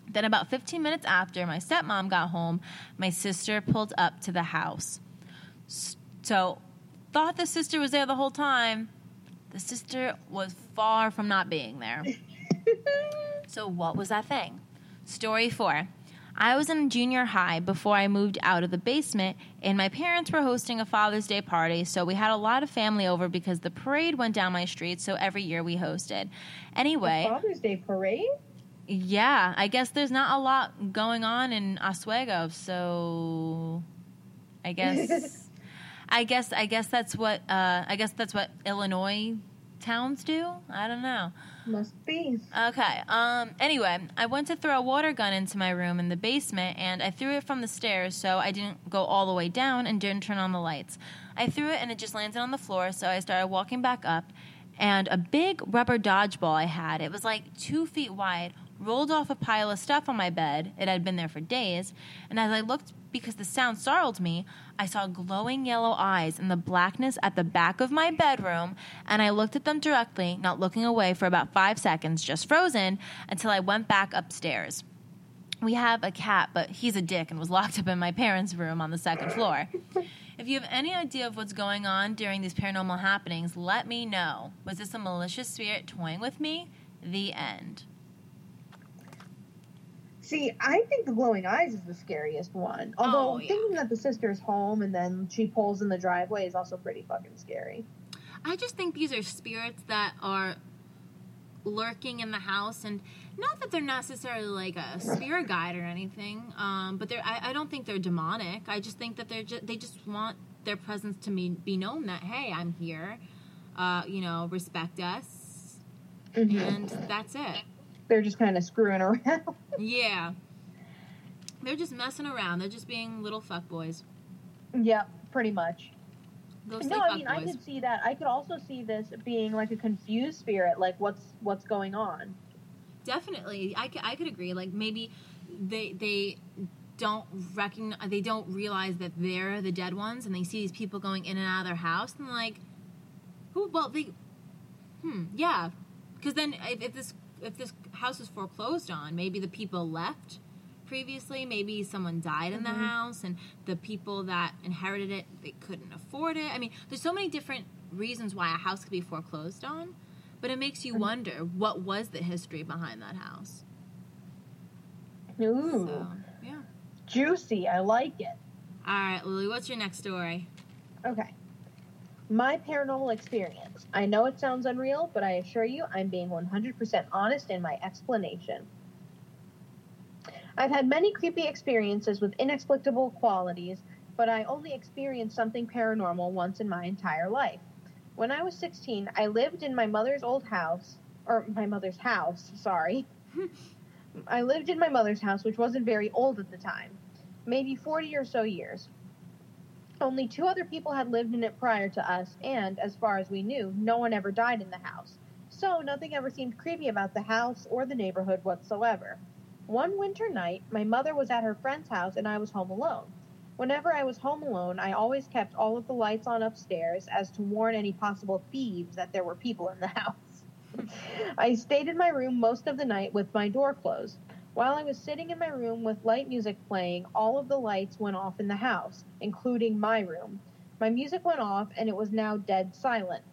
Then, about 15 minutes after my stepmom got home, my sister pulled up to the house. So, thought the sister was there the whole time. The sister was far from not being there. so, what was that thing? Story four. I was in junior high before I moved out of the basement, and my parents were hosting a Father's Day party, so we had a lot of family over because the parade went down my street, so every year we hosted. Anyway, Father's Day parade? yeah, I guess there's not a lot going on in Oswego, so I guess I guess I guess that's what uh, I guess that's what Illinois towns do. I don't know. Must be. Okay. Um. Anyway, I went to throw a water gun into my room in the basement, and I threw it from the stairs, so I didn't go all the way down and didn't turn on the lights. I threw it, and it just landed on the floor. So I started walking back up, and a big rubber dodgeball I had. It was like two feet wide. Rolled off a pile of stuff on my bed. It had been there for days. And as I looked, because the sound startled me, I saw glowing yellow eyes in the blackness at the back of my bedroom, and I looked at them directly, not looking away for about five seconds, just frozen, until I went back upstairs. We have a cat, but he's a dick and was locked up in my parents' room on the second floor. If you have any idea of what's going on during these paranormal happenings, let me know. Was this a malicious spirit toying with me? The end. See, I think the glowing eyes is the scariest one. Although Oh, yeah. thinking that the sister's home and then she pulls in the driveway is also pretty fucking scary. I just think these are spirits that are lurking in the house, and not that they're necessarily like a spirit guide or anything, um, but they're. I, I don't think they're demonic. I just think that they're just they just want their presence to be, be known that hey, I'm here. Uh, you know, respect us, and that's it. They're just kind of screwing around. Yeah, they're just messing around. They're just being little fuckboys. yeah, pretty much. No, I mean I could see that. I could also see this being like a confused spirit, like what's what's going on. definitely I, c- I could agree like maybe they they don't recognize they don't realize that they're the dead ones and they see these people going in and out of their house and like who well they hmm yeah because then if, if this if this house is foreclosed on maybe the people left previously maybe someone died in the Mhm. house and the people that inherited it they couldn't afford it i mean there's so many different reasons why a house could be foreclosed on but it makes you Mhm. wonder what was the history behind that house Ooh, so yeah juicy. I like it. all right lily what's your next story Okay. My paranormal experience. I know it sounds unreal, but I assure you I'm being 100% honest in my explanation. I've had many creepy experiences with inexplicable qualities, but I only experienced something paranormal once in my entire life. When I was 16, I lived in my mother's old house, or my mother's house, sorry. I lived in my mother's house, which wasn't very old at the time, maybe 40 or so years. Only two other people had lived in it prior to us, and, as far as we knew, no one ever died in the house. So, nothing ever seemed creepy about the house or the neighborhood whatsoever. One winter night, my mother was at her friend's house and I was home alone. Whenever I was home alone, I always kept all of the lights on upstairs as to warn any possible thieves that there were people in the house. I stayed in my room most of the night with my door closed. While I was sitting in my room with light music playing, all of the lights went off in the house, including my room. My music went off and it was now dead silent.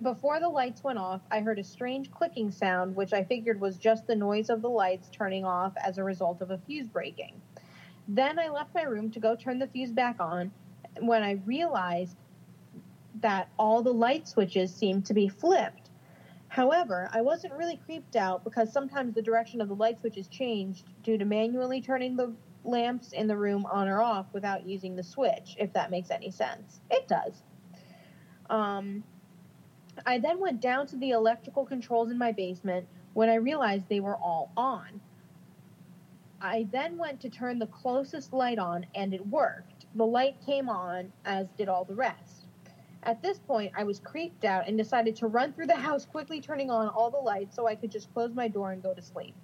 Before the lights went off, I heard a strange clicking sound, which I figured was just the noise of the lights turning off as a result of a fuse breaking. Then I left my room to go turn the fuse back on when I realized that all the light switches seemed to be flipped. However, I wasn't really creeped out because sometimes the direction of the light switch is changed due to manually turning the lamps in the room on or off without using the switch, if that makes any sense. It does. Um, I then went down to the electrical controls in my basement when I realized they were all on. I then went to turn the closest light on and it worked. The light came on, as did all the rest. At this point, I was creeped out and decided to run through the house, quickly turning on all the lights so I could just close my door and go to sleep.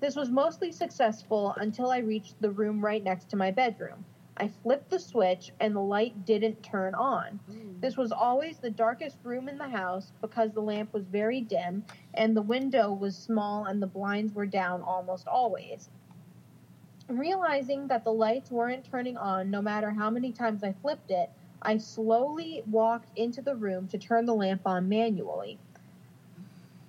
This was mostly successful until I reached the room right next to my bedroom. I flipped the switch and the light didn't turn on. Hmm. This was always the darkest room in the house because the lamp was very dim and the window was small and the blinds were down almost always. Realizing that the lights weren't turning on no matter how many times I flipped it, I slowly walked into the room to turn the lamp on manually.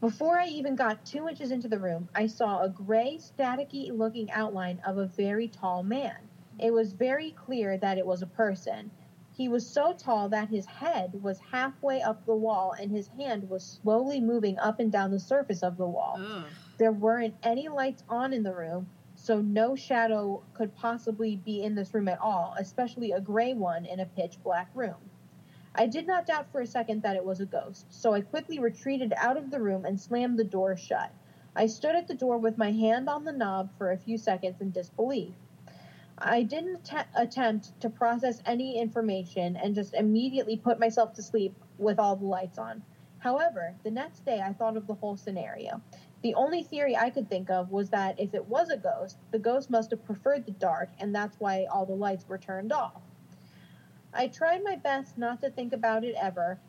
Before I even got two inches into the room, I saw a gray, staticky looking outline of a very tall man. It was very clear that it was a person. He was so tall that his head was halfway up the wall and his hand was slowly moving up and down the surface of the wall. Ugh. There weren't any lights on in the room, so no shadow could possibly be in this room at all, especially a gray one in a pitch black room. I did not doubt for a second that it was a ghost, so I quickly retreated out of the room and slammed the door shut. I stood at the door with my hand on the knob for a few seconds in disbelief. I didn't te- attempt to process any information and just immediately put myself to sleep with all the lights on. However, the next day I thought of the whole scenario. The only theory I could think of was that if it was a ghost, the ghost must have preferred the dark, and that's why all the lights were turned off. I tried my best not to think about it ever,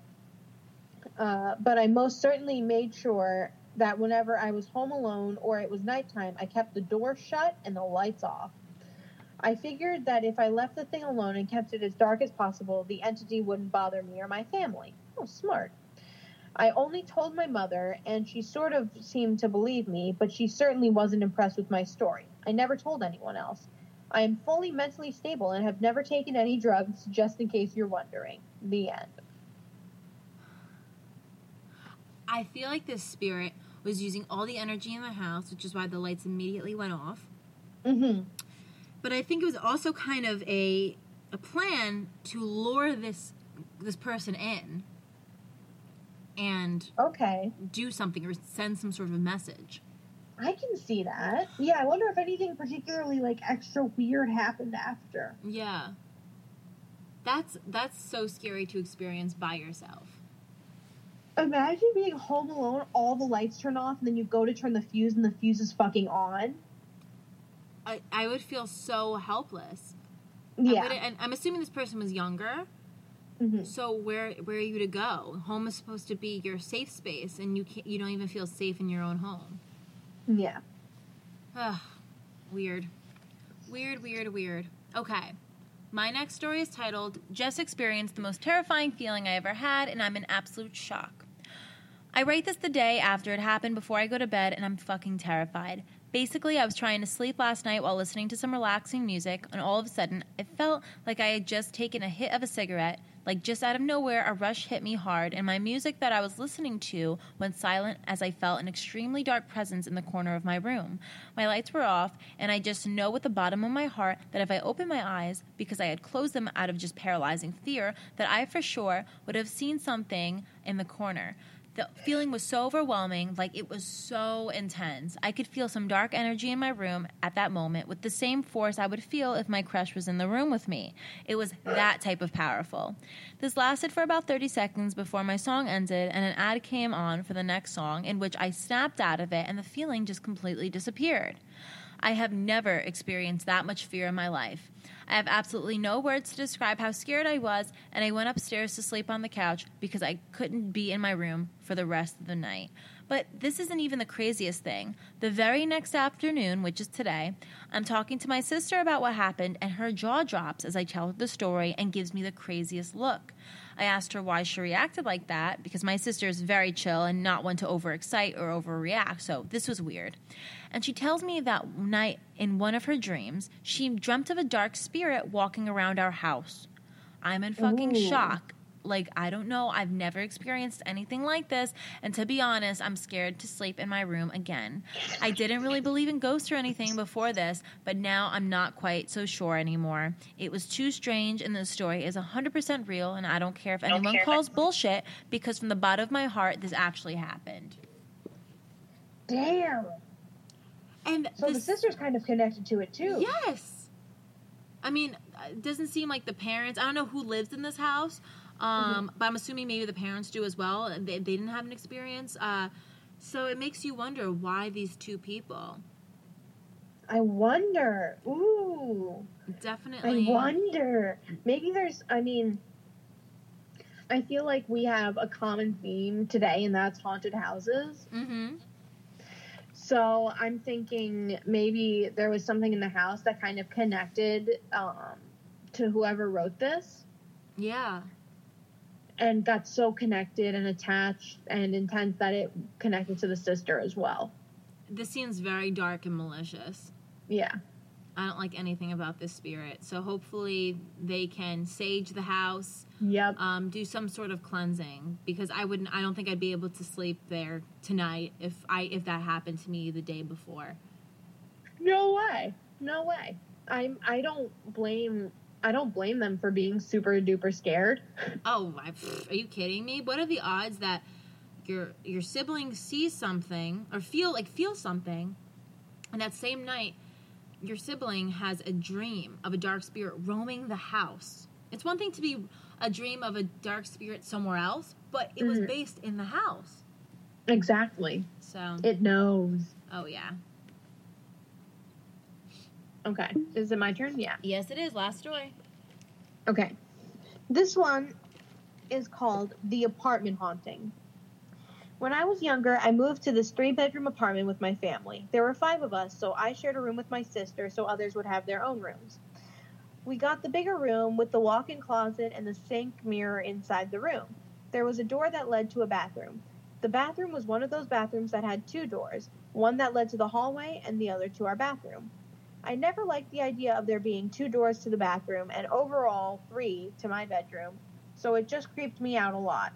uh, but I most certainly made sure that whenever I was home alone or it was nighttime, I kept the door shut and the lights off. I figured that if I left the thing alone and kept it as dark as possible, the entity wouldn't bother me or my family. Oh, smart. I only told my mother, and she sort of seemed to believe me, but she certainly wasn't impressed with my story. I never told anyone else. I am fully mentally stable and have never taken any drugs, just in case you're wondering. The end. I feel like this spirit was using all the energy in the house, which is why the lights immediately went off. Mm-hmm. But I think it was also kind of a a plan to lure this this person in and Okay. do something or send some sort of a message. I can see that. Yeah, I wonder if anything particularly like extra weird happened after. Yeah. That's that's so scary to experience by yourself. Imagine being home alone, all the lights turn off, and then you go to turn the fuse and the fuse is fucking on. I, I would feel so helpless. Yeah. and I'm assuming this person was younger. Mhm. So where where are you to go? Home is supposed to be your safe space, and you can't, you don't even feel safe in your own home. Yeah. Ugh, weird, weird, weird, weird. Okay, my next story is titled "Just experienced the most terrifying feeling I ever had, and I'm in absolute shock." I write this the day after it happened before I go to bed, and I'm fucking terrified. Basically, I was trying to sleep last night while listening to some relaxing music, and all of a sudden, it felt like I had just taken a hit of a cigarette. Like just out of nowhere, a rush hit me hard, and my music that I was listening to went silent as I felt an extremely dark presence in the corner of my room. My lights were off, and I just know with the bottom of my heart that if I opened my eyes, because I had closed them out of just paralyzing fear, that I for sure would have seen something in the corner. The feeling was so overwhelming, like it was so intense. I could feel some dark energy in my room at that moment with the same force I would feel if my crush was in the room with me. It was that type of powerful. This lasted for about 30 seconds before my song ended and an ad came on for the next song in which I snapped out of it and the feeling just completely disappeared. I have never experienced that much fear in my life. I have absolutely no words to describe how scared I was, and I went upstairs to sleep on the couch because I couldn't be in my room for the rest of the night. But this isn't even the craziest thing. The very next afternoon, which is today, I'm talking to my sister about what happened, and her jaw drops as I tell her the story and gives me the craziest look. I asked her why she reacted like that because my sister is very chill and not one to overexcite or overreact, so this was weird. And she tells me that night in one of her dreams, she dreamt of a dark spirit walking around our house. I'm in fucking Ooh. shock. Like, I don't know. I've never experienced anything like this. And to be honest, I'm scared to sleep in my room again. I didn't really believe in ghosts or anything before this, but now I'm not quite so sure anymore. It was too strange, and the story is 100% real, and I don't care if anyone care if calls bullshit because from the bottom of my heart, this actually happened. Damn. And So the sister's kind of connected to it too. Yes. I mean, it doesn't seem like the parents. I don't know who lives in this house, um, but I'm assuming maybe the parents do as well. They, they didn't have an experience, uh, so it makes you wonder why these two people. I wonder. Ooh. Definitely. I wonder. Maybe there's. I mean. I feel like we have a common theme today, and that's haunted houses. Mm-hmm. So I'm thinking maybe there was something in the house that kind of connected um, to whoever wrote this. Yeah. And got so connected and attached and intense that it connected to the sister as well. This seems very dark and malicious. Yeah. I don't like anything about this spirit. So hopefully they can sage the house, Yep. um, do some sort of cleansing because I wouldn't. I don't think I'd be able to sleep there tonight if I if that happened to me the day before. No way. No way. I'm I don't blame I don't blame them for being super duper scared. Oh, I, are you kidding me? What are the odds that your your sibling sees something or feel like feel something, and that same night, your sibling has a dream of a dark spirit roaming the house? It's one thing to be a dream of a dark spirit somewhere else, but it was Mhm. based in the house. Exactly. So, It knows. oh yeah, Okay. Is it my turn? Yeah. yes, it is. Last story. Okay. This one is called The Apartment Haunting. When I was younger, I moved to this three bedroom apartment with my family. There were five of us, so I shared a room with my sister so others would have their own rooms. We got the bigger room with the walk in closet and the sink mirror inside the room. There was a door that led to a bathroom. The bathroom was one of those bathrooms that had two doors one that led to the hallway and the other to our bathroom. I never liked the idea of there being two doors to the bathroom and overall three to my bedroom, so it just creeped me out a lot.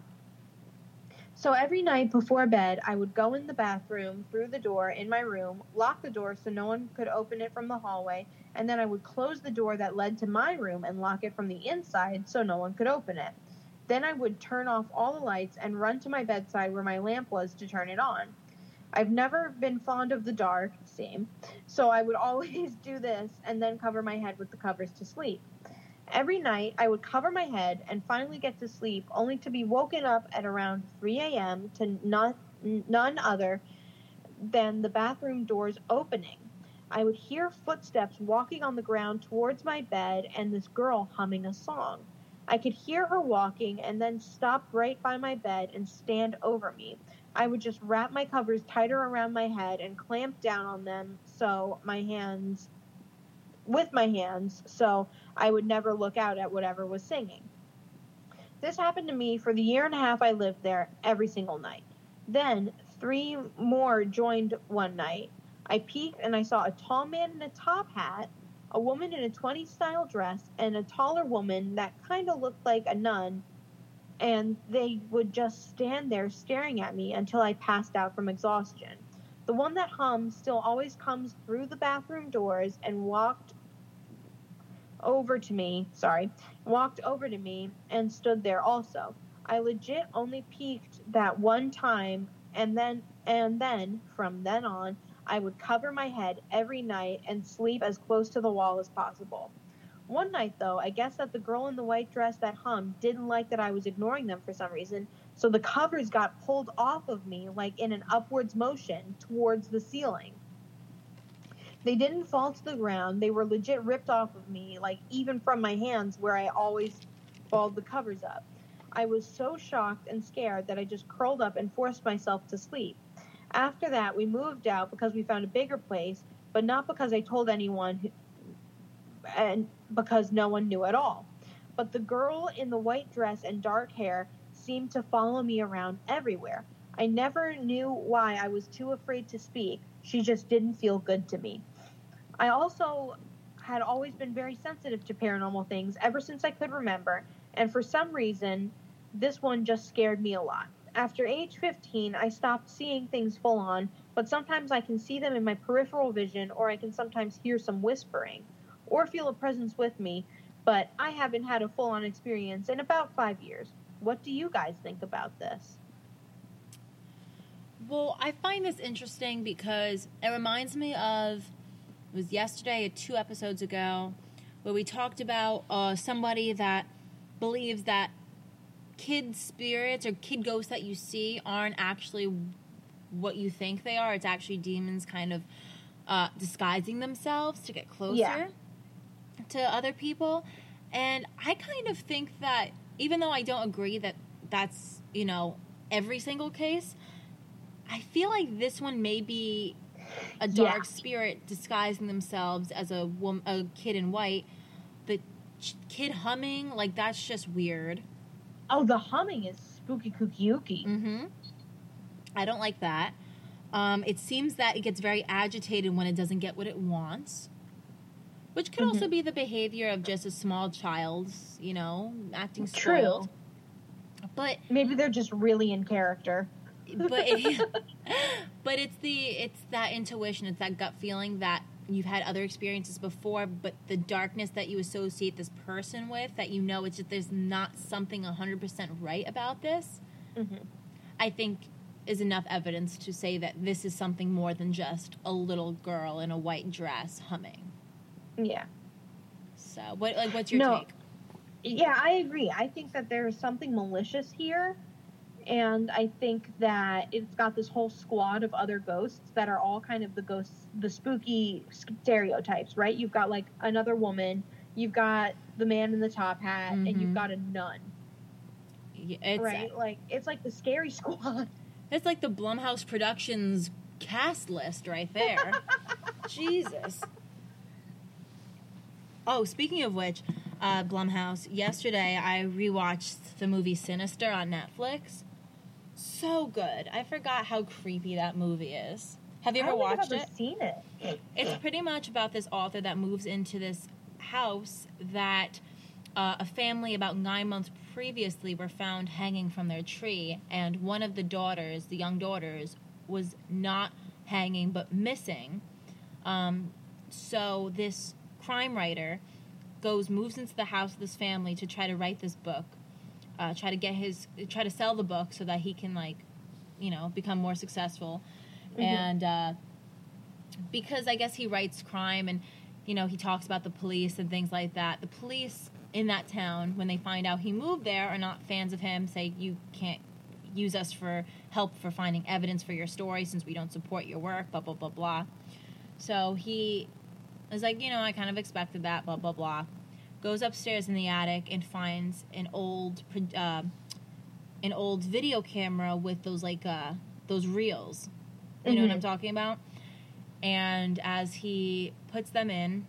So every night before bed, I would go in the bathroom through the door in my room, lock the door so no one could open it from the hallway, and then I would close the door that led to my room and lock it from the inside so no one could open it. Then I would turn off all the lights and run to my bedside where my lamp was to turn it on. I've never been fond of the dark, same, so I would always do this and then cover my head with the covers to sleep. Every night, I would cover my head and finally get to sleep, only to be woken up at around 3 a.m. to not, none other than the bathroom doors opening. I would hear footsteps walking on the ground towards my bed and this girl humming a song. I could hear her walking and then stop right by my bed and stand over me. I would just wrap my covers tighter around my head and clamp down on them so my hands with my hands so I would never look out at whatever was singing. This happened to me for the year and a half I lived there every single night. Then three more joined one night. I peeked and I saw a tall man in a top hat, a woman in a 20s style dress, and a taller woman that kind of looked like a nun. And they would just stand there staring at me until I passed out from exhaustion. The one that hums still always comes through the bathroom doors and walked over to me, sorry, walked over to me and stood there also. I legit only peeked that one time and then and then from then on I would cover my head every night and sleep as close to the wall as possible. One night though, I guess that the girl in the white dress that hummed didn't like that I was ignoring them for some reason, so the covers got pulled off of me like in an upwards motion towards the ceiling. They didn't fall to the ground. They were legit ripped off of me, like even from my hands where I always balled the covers up. I was so shocked and scared that I just curled up and forced myself to sleep. After that, we moved out because we found a bigger place, but not because I told anyone and because no one knew at all. But the girl in the white dress and dark hair seemed to follow me around everywhere. I never knew why I was too afraid to speak. She just didn't feel good to me. I also had always been very sensitive to paranormal things ever since I could remember, and for some reason, this one just scared me a lot. After age 15, I stopped seeing things full on, but sometimes I can see them in my peripheral vision, or I can sometimes hear some whispering, or feel a presence with me, but I haven't had a full on experience in about five years. What do you guys think about this? Well, I find this interesting because it reminds me of it was yesterday or two episodes ago where we talked about uh, somebody that believes that kid spirits or kid ghosts that you see aren't actually what you think they are. It's actually demons kind of uh, disguising themselves to get closer Yeah. To other people. And I kind of think that even though I don't agree that that's, you know, every single case, I feel like this one may be a dark Yeah. spirit disguising themselves as a woman, a kid in white that ch- kid humming, like that's just weird. Oh, the humming is spooky kooky ooky. Mm-hmm. I don't like that. Um, it seems that it gets very agitated when it doesn't get what it wants, which could also Mhm. be the behavior of just a small child, you know, acting True. spoiled. But Maybe they're just really in character. but it, but it's the it's that intuition, it's that gut feeling that you've had other experiences before, but the darkness that you associate this person with, that you know it's just there's not something hundred percent right about this. Mm-hmm. I think is enough evidence to say that this is something more than just a little girl in a white dress humming. Yeah. So, what like what's your No. take? Yeah, I agree. I think that there's something malicious here. And I think that it's got this whole squad of other ghosts that are all kind of the ghosts, the spooky stereotypes, right? You've got like another woman, you've got the man in the top hat, and Mhm. you've got a nun, Yeah, It's right? Like it's like the scary squad. it's like the Blumhouse Productions cast list right there. Jesus. Oh, speaking of which, uh, Blumhouse. Yesterday, I rewatched the movie Sinister on Netflix. So good. I forgot how creepy that movie is. Have you ever watched it? seen it. It's pretty much about this author that moves into this house that uh, a family about nine months previously were found hanging from their tree, and one of the daughters, the young daughters, was not hanging but missing. Um, so this crime writer goes, moves into the house of this family to try to write this book, uh, try to get his, try to sell the book so that he can like, you know, become more successful, Mhm. and. Uh, because I guess he writes crime and you know he talks about the police and things like that. The police in that town, when they find out he moved there, are not fans of him. Say you can't use us for help for finding evidence for your story since we don't support your work. Blah blah blah blah. So he is like, you know, I kind of expected that. Blah blah blah. Goes upstairs in the attic and finds an old uh, an old video camera with those like uh, those reels. You know what. I'm talking about? And as he puts them in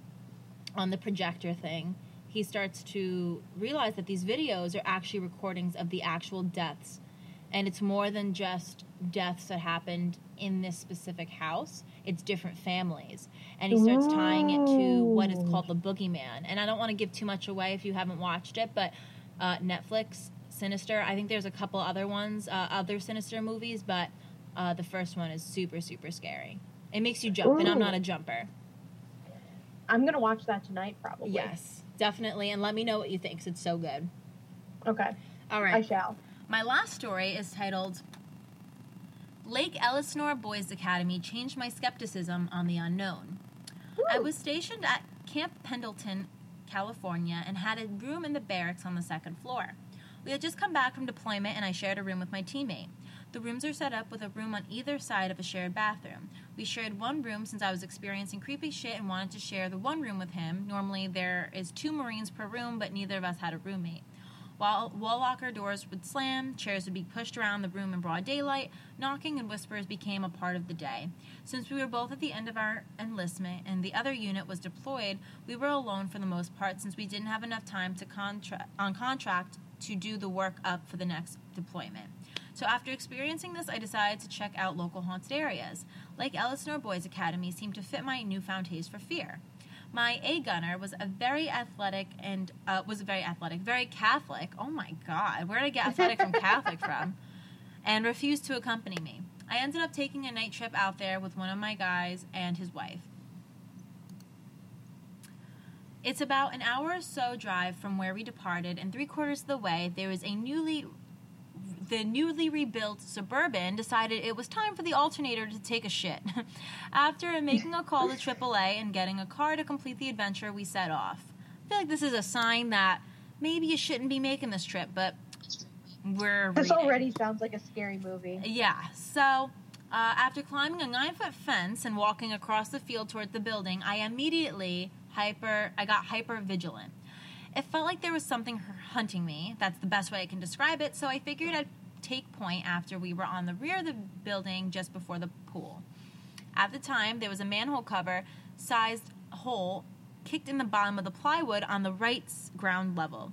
on the projector thing, he starts to realize that these videos are actually recordings of the actual deaths. And it's more than just deaths that happened in this specific house, it's different families. And he starts tying it to what is called the boogeyman. And I don't want to give too much away if you haven't watched it, but uh, Netflix, Sinister, I think there's a couple other ones, uh, other Sinister movies, but uh, the first one is super, super scary. It makes you jump, and I'm not a jumper. I'm gonna watch that tonight, probably. Yes, definitely. And let me know what you think. 'cause It's so good. Okay. all right I shall. My last story is titled Lake Elsinore Boys Academy Changed My Skepticism on the Unknown. I was stationed at Camp Pendleton, California, and had a room in the barracks on the second floor. We had just come back from deployment, and I shared a room with my teammate. The rooms are set up with a room on either side of a shared bathroom. We shared one room since I was experiencing creepy shit and wanted to share the one room with him. Normally, there is two Marines per room, but neither of us had a roommate. While wall locker doors would slam, chairs would be pushed around the room in broad daylight, knocking and whispers became a part of the day. Since we were both at the end of our enlistment and the other unit was deployed, we were alone for the most part since we didn't have enough time to contra- on contract to do the work up for the next deployment. So after experiencing this, I decided to check out local haunted areas. Lake Elsinore Boys Academy seemed to fit my newfound taste for fear. My A gunner was a very athletic and uh, was very athletic, very Catholic. Oh my God, where did I get athletic from Catholic from? And refused to accompany me. I ended up taking a night trip out there with one of my guys and his wife. It's about an hour or so drive from where we departed, and three quarters of the way, there is a newly the newly rebuilt Suburban decided it was time for the alternator to take a shit. After making a call to AAA and getting a car to complete the adventure, we set off. I feel like this is a sign that maybe you shouldn't be making this trip, but we're This reading. already sounds like a scary movie. Yeah. So, uh, after climbing a nine foot fence and walking across the field toward the building, I immediately hyper. I got hyper vigilant. It felt like there was something hunting me. That's the best way I can describe it. So I figured I'd take point after we were on the rear of the building just before the pool. At the time, there was a manhole cover sized hole kicked in the bottom of the plywood on the right ground level.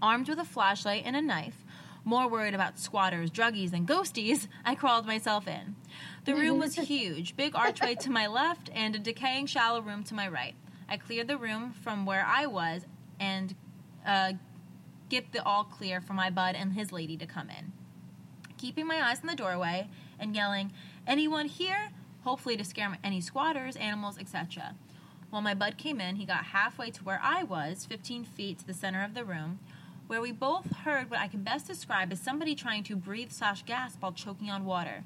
Armed with a flashlight and a knife, more worried about squatters, druggies, and ghosties, I crawled myself in. The room was huge, big archway to my left and a decaying shallow room to my right. I cleared the room from where I was and uh, get the all clear for my bud and his lady to come in. Keeping my eyes in the doorway and yelling, Anyone here? Hopefully to scare any squatters, animals, etc. While my bud came in, he got halfway to where I was, 15 feet to the center of the room, where we both heard what I can best describe as somebody trying to breathe slash gasp while choking on water.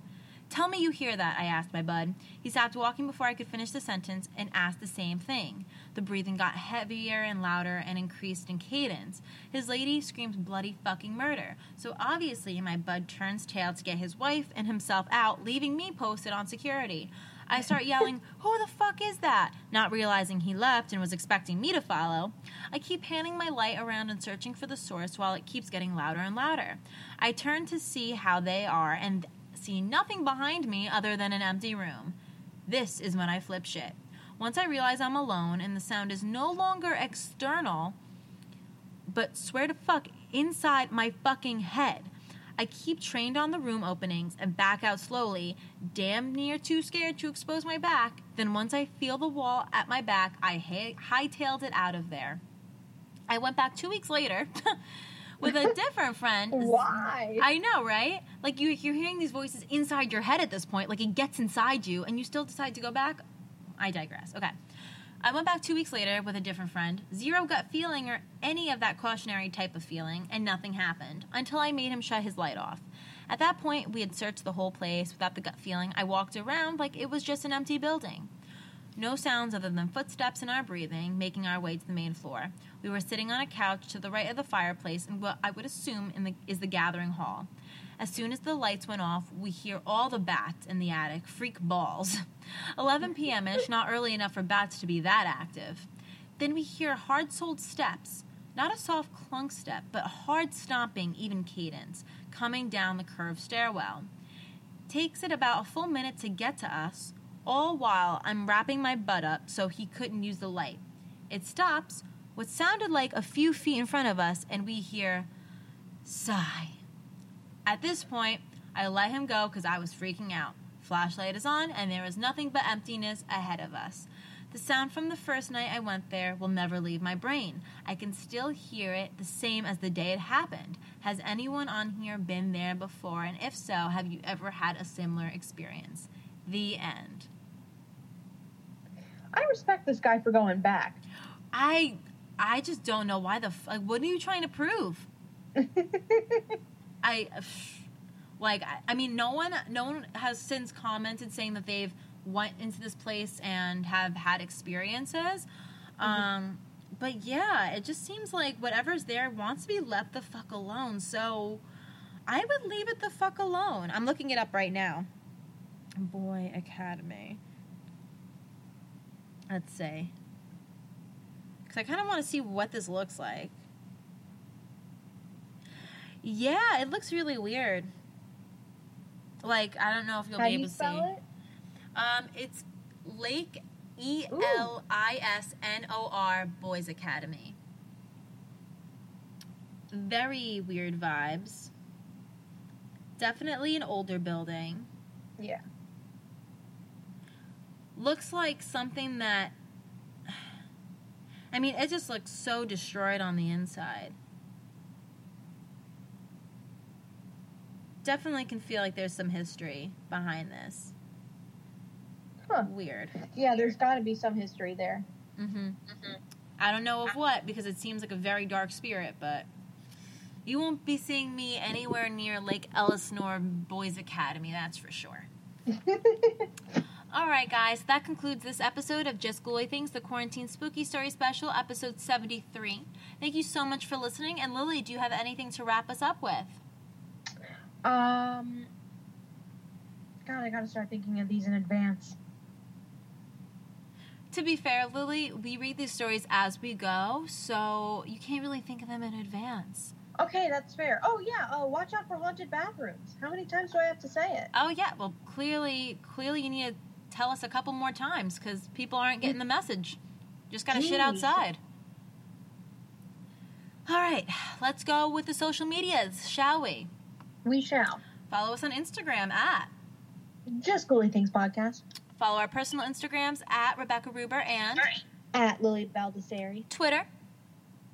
Tell me you hear that, I asked my bud. He stopped walking before I could finish the sentence and asked the same thing. The breathing got heavier and louder and increased in cadence. His lady screams bloody fucking murder. So obviously, my bud turns tail to get his wife and himself out, leaving me posted on security. I start yelling, Who the fuck is that? Not realizing he left and was expecting me to follow. I keep panning my light around and searching for the source while it keeps getting louder and louder. I turn to see how they are and see nothing behind me other than an empty room. This is when I flip shit. Once I realize I'm alone and the sound is no longer external, but swear to fuck inside my fucking head. I keep trained on the room openings and back out slowly, damn near too scared to expose my back. Then, once I feel the wall at my back, I hi- hightailed it out of there. I went back two weeks later with a different friend. Why? I know, right? Like you, you're hearing these voices inside your head at this point. Like it gets inside you, and you still decide to go back. I digress. Okay. I went back two weeks later with a different friend. Zero gut feeling or any of that cautionary type of feeling, and nothing happened until I made him shut his light off. At that point, we had searched the whole place without the gut feeling. I walked around like it was just an empty building. No sounds other than footsteps and our breathing, making our way to the main floor. We were sitting on a couch to the right of the fireplace in what I would assume the, is the gathering hall. As soon as the lights went off, we hear all the bats in the attic freak balls. 11 p.m. ish, not early enough for bats to be that active. Then we hear hard soled steps, not a soft clunk step, but hard stomping, even cadence, coming down the curved stairwell. Takes it about a full minute to get to us, all while I'm wrapping my butt up so he couldn't use the light. It stops, what sounded like a few feet in front of us, and we hear sigh. At this point, I let him go because I was freaking out. Flashlight is on, and there is nothing but emptiness ahead of us. The sound from the first night I went there will never leave my brain. I can still hear it the same as the day it happened. Has anyone on here been there before? And if so, have you ever had a similar experience? The end. I respect this guy for going back. I I just don't know why the f- like what are you trying to prove? I like I, mean no one no one has since commented saying that they've went into this place and have had experiences. Um but yeah, it just seems like whatever's there wants to be left the fuck alone. So I would leave it the fuck alone. I'm looking it up right now. Boy Academy. Let's see. Because I kind of want to see what this looks like. Yeah, it looks really weird. Like, I don't know if you'll How be able you to see. spell it? Um, it's Lake E L I S N O R Boys Academy. Very weird vibes. Definitely an older building. Yeah. Looks like something that. I mean, it just looks so destroyed on the inside. Definitely can feel like there's some history behind this. Huh. Weird. Yeah, there's got to be some history there. Mm-hmm. I don't know of what because it seems like a very dark spirit, but you won't be seeing me anywhere near Lake Elsinore Boys Academy, that's for sure. All right, guys, that concludes this episode of Just Ghouly Things, the Quarantine Spooky Story Special, episode 73. Thank you so much for listening. And Lily, do you have anything to wrap us up with? Um. God, I gotta start thinking of these in advance. To be fair, Lily, we read these stories as we go, so you can't really think of them in advance. Okay, that's fair. Oh yeah. Oh, watch out for haunted bathrooms. How many times do I have to say it? Oh yeah, well clearly, clearly you need to tell us a couple more times because people aren't getting the message. Just gotta shit outside. All right, let's go with the social medias, shall we? We shall. Follow us on Instagram at. Just Ghouly Things Podcast. Follow our personal Instagrams at Rebecca Ruber and At Lily Baldessari. Twitter,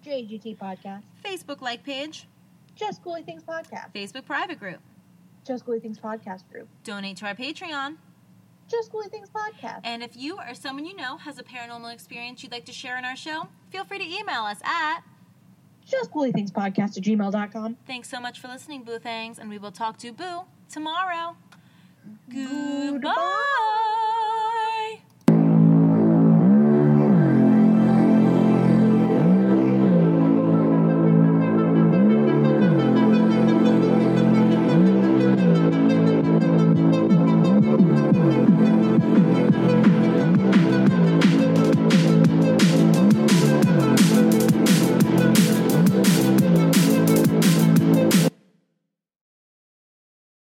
JGT Podcast. Facebook like page, Just Ghouly Things Podcast. Facebook private group. Just Ghouly Things Podcast group. Donate to our Patreon. Just Ghouly Things Podcast. And if you or someone you know has a paranormal experience you'd like to share in our show, feel free to email us at. Just Podcast at gmail.com. Thanks so much for listening, Boo Thangs, and we will talk to Boo tomorrow. Goodbye.